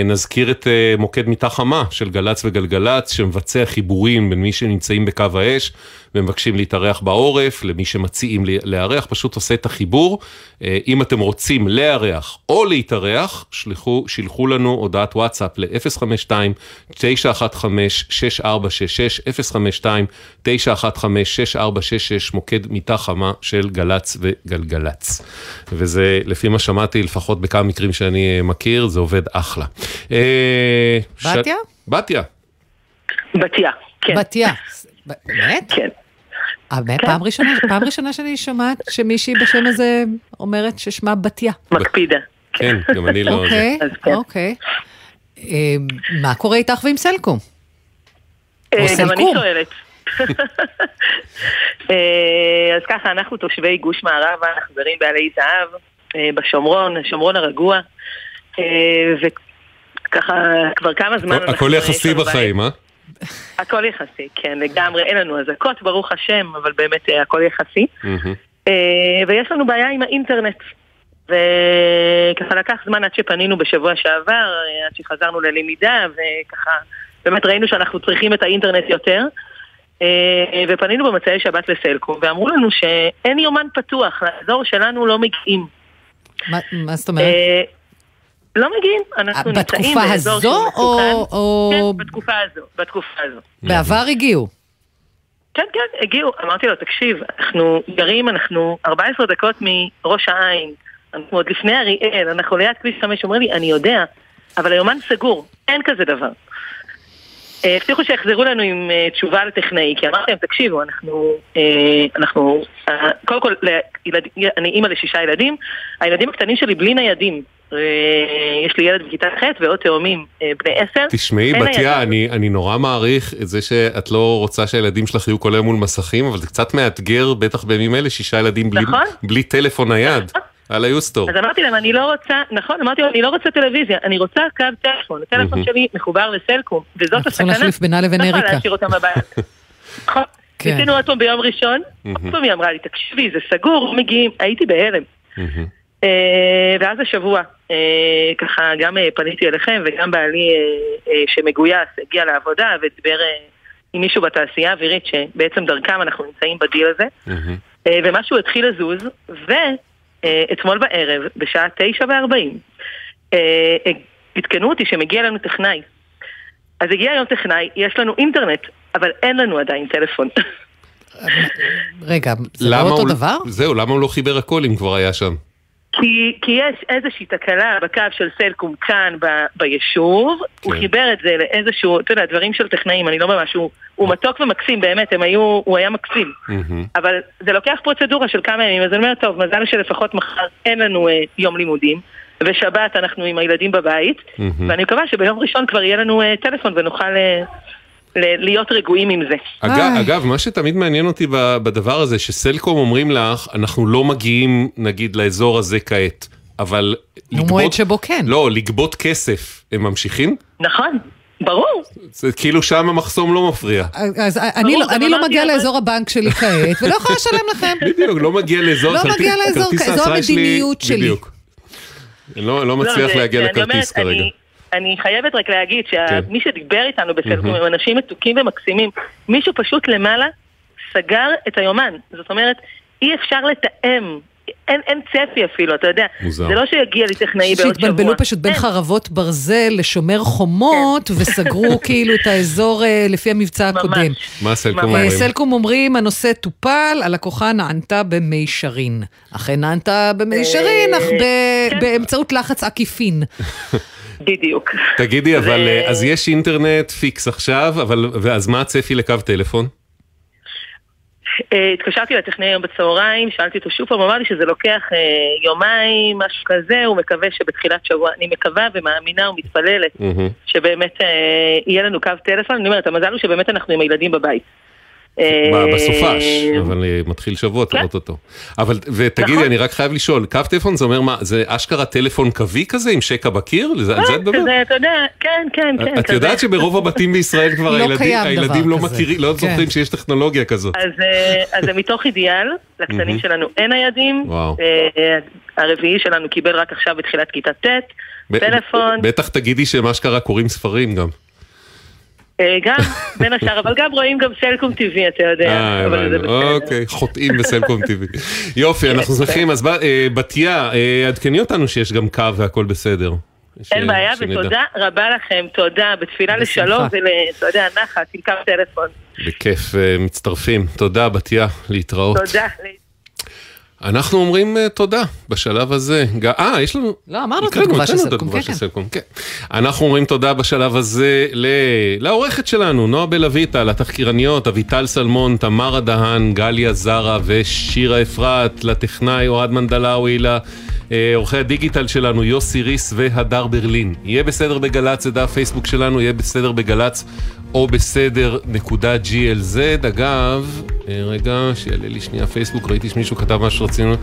נזכיר את מוקד מיטה חמה של גל"צ וגלגלצ, שמבצע חיבורים בין מי שנמצאים בקו האש ומבקשים להתארח בעורף, למי שמציעים לארח, פשוט עושה את החיבור. אה, אם אתם רוצים לארח או להתארח, שלחו, שילחו לנו הודעת וואטסאפ ל-052-915-6466, 052-915-6466, מוקד מיטה חמה של גל"צ וגלגלצ. וזה, לפי מה שמעתי, לפחות בכמה מקרים שאני אה, מכיר, זה עובד אחלה. אה, ש- בתיה? בתיה. בתיה, כן. בתיה. (laughs) באמת? כן. באמת? פעם ראשונה, פעם ראשונה שאני שומעת שמישהי בשם הזה אומרת ששמה בתיה. מקפידה. כן, גם אני לא... אוקיי, אוקיי. אה, מה קורה איתך ועם סלקום? אה, או גם אני סלקום. שואלת. אה, אז ככה, אנחנו תושבי גוש מערבה, אנחנו גרים בעלי זהב, אה, בשומרון, השומרון הרגוע, וככה כבר כמה זמן... הכל יחסי בחיים, אה? הכל יחסי, כן, לגמרי, אין לנו אזעקות, ברוך השם, אבל באמת אה, הכל יחסי. אה, ויש לנו בעיה עם האינטרנט. וככה לקח זמן עד שפנינו בשבוע שעבר, אה, עד שחזרנו ללמידה, וככה באמת ראינו שאנחנו צריכים את האינטרנט יותר. ופנינו במוצאי שבת לסלקום, ואמרו לנו שאין יומן פתוח, לאזור שלנו לא מגיעים. מה- מה זאת אומרת? לא מגיעים, אנחנו נמצאים באזור הזו, שהוא מסוכן. או- כן, בתקופה הזו, בתקופה הזו. בעבר הגיעו. כן, כן, הגיעו. אמרתי לו, תקשיב, אנחנו גרים, אנחנו 14 דקות מראש העין, אנחנו עוד לפני אריאל, אנחנו ליד כביש 5, הוא אומר לי, אני יודע, אבל היומן סגור, אין כזה דבר. אה, הבטיחו שיחזרו לנו עם אה, תשובה לטכנאי, כי אמרתי להם, תקשיבו, אנחנו, אה, אנחנו, קודם כל, אני אימא לשישה ילדים, הילדים הקטנים שלי בלי ניידים. אה, יש לי ילד בכיתה ח' ועוד תאומים אה, בני עשר. תשמעי, בתיה. אני, אני נורא מעריך את זה שאת לא רוצה שהילדים שלך יהיו כל היום מול מסכים, אבל זה קצת מאתגר, בטח בימים אלה, שישה ילדים בלי, נכון. בלי טלפון נייד. על היוסטור. אז אמרתי להם, אני לא רוצה, נכון, אמרתי להם, אני לא רוצה טלוויזיה, אני רוצה קו טלפון. הטלפון. שלי מחובר לסלקום, וזאת אנחנו צריכים הסכנה. להחליף בינה לבין לא יכולה אריקה. להשאיר אותם בבית. (laughs) נכון. כן. ניסינו עוד פעם ביום ראשון, עוד פעם היא אמרה לי, תקשיבי, זה סגור, לא מגיעים, הייתי בהלם. אה, ואז השבוע, אה, ככה גם אה, פניתי אליכם וגם בעלי שמגויס הגיע לעבודה ודיבר עם מישהו בתעשייה האווירית שבעצם דרכם אנחנו נמצאים בדיל הזה ומשהו התחיל לזוז ואתמול בערב בשעה תשע וארבעים עדכנו אותי שמגיע לנו טכנאי אז הגיע היום טכנאי, יש לנו אינטרנט אבל אין לנו עדיין טלפון רגע, זה לא אותו הוא- דבר? זהו, למה הוא לא חיבר הכל אם כבר היה שם? כי, כי יש איזושהי תקלה בקו של סלקום כאן ב, ביישוב, כן. הוא חיבר את זה לאיזשהו, אתה יודע, דברים של טכנאים, אני לא ממש, הוא, הוא מתוק ומקסים, באמת, הם היו, הוא היה מקסים. אבל זה לוקח פרוצדורה של כמה ימים, אז אני אומרת, טוב, מזל שלפחות מחר אין לנו אה, יום לימודים, ושבת אנחנו עם הילדים בבית, ואני מקווה שביום ראשון כבר יהיה לנו אה, טלפון ונוכל אה, להיות רגועים עם זה. אגב, אגב, מה שתמיד מעניין אותי ב- בדבר הזה, שסלקום אומרים לך, אנחנו לא מגיעים, נגיד, לאזור הזה כעת, אבל לגבות... מועד שבו כן. לא, לגבות כסף, הם ממשיכים? נכון, ברור. זה כאילו שם המחסום לא מפריע. אז אני לא- אני לא מגיעה אבל- לאזור הבנק שלי כעת, ולא יכולה לשלם לכם. (laughs) בדיוק, לא מגיע לאזור, לא מגיע לאזור, זו המדיניות שלי. בדיוק. אני לא לא מצליח זה- להגיע אני לכרטיס אומרת, כרגע. אני- חייבת רק להגיד כן. שמי שדיבר איתנו בסלקום. הם אנשים מתוקים ומקסימים. מישהו פשוט למעלה סגר את היומן. זאת אומרת, אי אפשר לתאם. אין, אין צפי אפילו, אתה יודע. מוזר. זה לא שיגיע לי טכנאי בעוד שבוע. שהתבלבלו פשוט בין חרבות ברזל לשומר חומות, כן. וסגרו (laughs) כאילו את האזור אה, לפי המבצע הקודם. מה סלקום אה, אומרים? סלקום אומרים, הנושא טופל, הלקוחה נענתה במישרין. אכן נענתה במישרין, אה, אך ב- באמצעות לחץ עקיפין. (laughs) בדיוק. תגידי, אבל ו- אה, אז יש אינטרנט fix עכשיו, אבל ואז מה הצפי לקו טלפון? אה, התקשרתי לטכנאי היום בצהריים, שאלתי אותו שוב פעם, אמר לי שזה לוקח אה, יומיים, משהו כזה, הוא מקווה שבתחילת שבוע, אני מקווה ומאמינה ומתפללת שבאמת יהיה לנו קו טלפון, אני אומרת, המזל הוא שבאמת אנחנו עם הילדים בבית. אה, ב- בסופש, אבל אה, מתחיל שבוע, כן. תראות אותו. אבל, ותגידי, נכון. אני רק חייב לשאול, קו טלפון זה אומר מה, זה אשכרה טלפון קווי כזה עם שקע בקיר? זה- על זה את מדברת? כזה, אתה יודע, כן, כן, כן. את. יודעת שברוב הבתים בישראל כבר (laughs) לא הילדים- לא. מכירים, לא כן. זוכרים שיש טכנולוגיה כזאת. אז, אה, אז זה מתוך אידיאל, לקטנים. שלנו אין ניידים, וואו. אה, הרביעי שלנו קיבל רק עכשיו בתחילת כיתה ט', טלפון, בטח תגידי שהם אשכרה קוראים ספרים גם. אה, גם בין השאר, אבל גם רואים גם סלקום טבעי, אתה יודע. אה. אוקיי, חוטאים בסלקום טבעי. יופי, אנחנו שמחים. אז אה, בתיה, עדכני אותנו שיש גם קו והכל בסדר. אין בעיה. ותודה רבה לכם, תודה, בתפילה לשלום ואתה יודע, נחת, עם קו טלפון. בכיף, מצטרפים. תודה, בתיה, להתראות. תודה. אנחנו אומרים אה, תודה בשלב הזה. אה, יש לנו... לא, אמרנו את התגובה של הקראנו את סלקום, כן, כן. סלקום, כן. אנחנו אומרים תודה בשלב הזה ל... לעורכת שלנו, נועה בלויטה, לתחקירניות, אביטל סלמון, תמרה דהן, גליה זרה ושירה אפרת, לטכנאי אוהד מנדלאווי, לעורכי הדיגיטל שלנו, יוסי ריס והדר ברלין. יהיה בסדר בגל"צ, זה דף פייסבוק שלנו, יהיה בסדר בגל"צ או בסדר נקודה glz. אגב, אה, רגע, שיעלה לי שנייה פייסבוק, ראיתי שמישהו כתב משהו שרצינו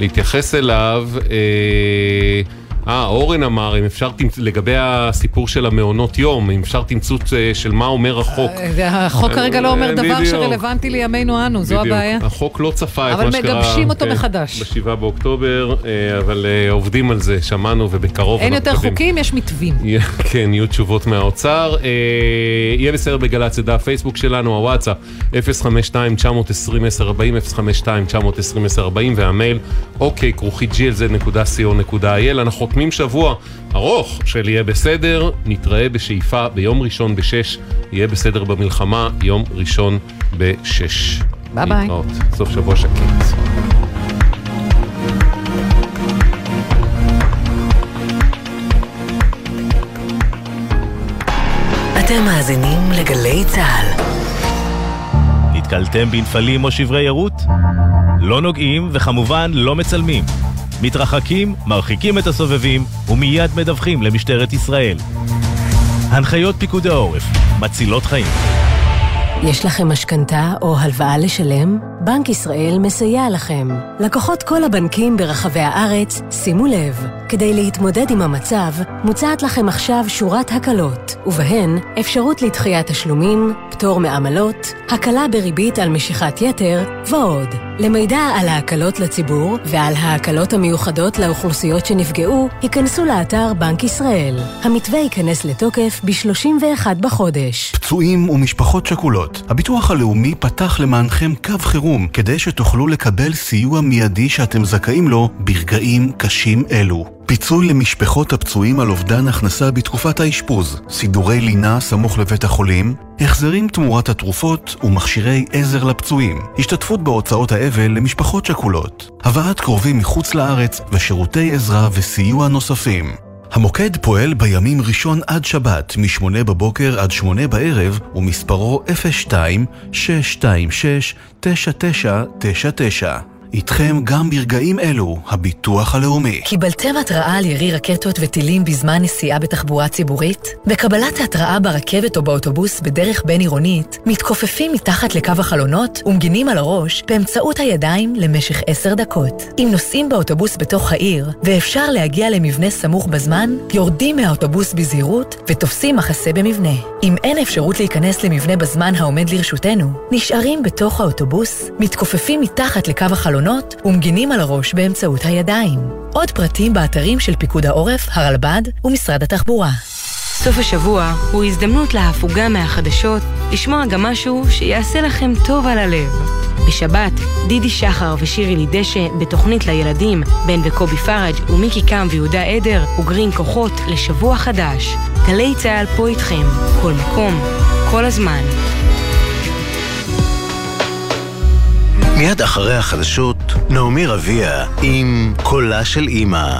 להתייחס אליו. אה, אה, אורן אמר, אם אפשר, תמצ- לגבי הסיפור של המעונות יום, אם אפשר תמצות אה, של מה אומר החוק. אה, החוק כרגע לא אומר אה, דבר. שרלוונטי לימינו אנו, זו. הבעיה. החוק לא צפה את אבל מה שקרה. מגבשים אותו כן, מחדש. בשבעה באוקטובר, אה, אבל אה, עובדים על זה, שמענו, ובקרוב אין יותר חוקים, יש מתווים. כן, יהיו תשובות מהאוצר. אה, יהיה בסדר בגל"צ, זה דף פייסבוק שלנו, הוואטסאפ 052-920-1040, 052-920-1040, והמייל אוקיי, כרוכית glz.co.il. אנחנו חותמים שבוע ארוך של יהיה בסדר, נתראה בשאיפה ביום ראשון בשש, יהיה בסדר במלחמה, יום ראשון בשש. ביי ביי. להתראות. סוף שבוע שקט. אתם מאזינים לגלי צה"ל. נתקלתם בנפלים או שברי ערות? לא נוגעים וכמובן לא מצלמים. מתרחקים, מרחיקים את הסובבים ומיד מדווחים למשטרת ישראל. הנחיות פיקוד העורף, מצילות חיים. יש לכם משכנתה או הלוואה לשלם? בנק ישראל מסייע לכם. לקוחות כל הבנקים ברחבי הארץ, שימו לב, כדי להתמודד עם המצב, מוצעת לכם עכשיו שורת הקלות, ובהן אפשרות לדחיית תשלומים, פטור מעמלות, הקלה בריבית על משיכת יתר, ועוד. למידע על ההקלות לציבור ועל ההקלות המיוחדות לאוכלוסיות שנפגעו, היכנסו לאתר בנק ישראל. המתווה ייכנס לתוקף ב-31 בחודש. פצועים ומשפחות שכולות, הביטוח הלאומי פתח למענכם קו חירום כדי שתוכלו לקבל סיוע מיידי שאתם זכאים לו ברגעים קשים אלו. פיצוי למשפחות הפצועים על אובדן הכנסה בתקופת האשפוז, סידורי לינה סמוך לבית החולים, החזרים תמורת התרופות ומכשירי עזר לפצועים, השתתפות בהוצאות האבל למשפחות שכולות, הבאת קרובים מחוץ לארץ ושירותי עזרה וסיוע נוספים. המוקד פועל בימים ראשון עד שבת, מ-8 בבוקר עד 8 בערב, ומספרו 02-626-9999. איתכם גם ברגעים אלו, הביטוח הלאומי. קיבלתם התראה על ירי רקטות וטילים בזמן נסיעה בתחבורה ציבורית? בקבלת ההתראה ברכבת או באוטובוס בדרך בין-עירונית, מתכופפים מתחת לקו החלונות ומגינים על הראש באמצעות הידיים למשך עשר דקות. אם נוסעים באוטובוס בתוך העיר, ואפשר להגיע למבנה סמוך בזמן, יורדים מהאוטובוס בזהירות ותופסים מחסה במבנה. אם אין אפשרות להיכנס למבנה בזמן העומד לרשותנו, נשארים בתוך האוטובוס, מתכופפים מתחת לקו החלונות ומגינים על הראש באמצעות הידיים. עוד פרטים באתרים של פיקוד העורף, הרלב"ד ומשרד התחבורה. סוף השבוע הוא הזדמנות להפוגה מהחדשות, לשמוע גם משהו שיעשה לכם טוב על הלב. בשבת, דידי שחר ושירי דשא בתוכנית לילדים, בן וקובי פראג' ומיקי קם ויהודה עדר אוגרים כוחות לשבוע חדש. גלי צה"ל פה איתכם, כל מקום, כל הזמן. מיד אחרי החדשות, נעמי רביע עם קולה של אימא.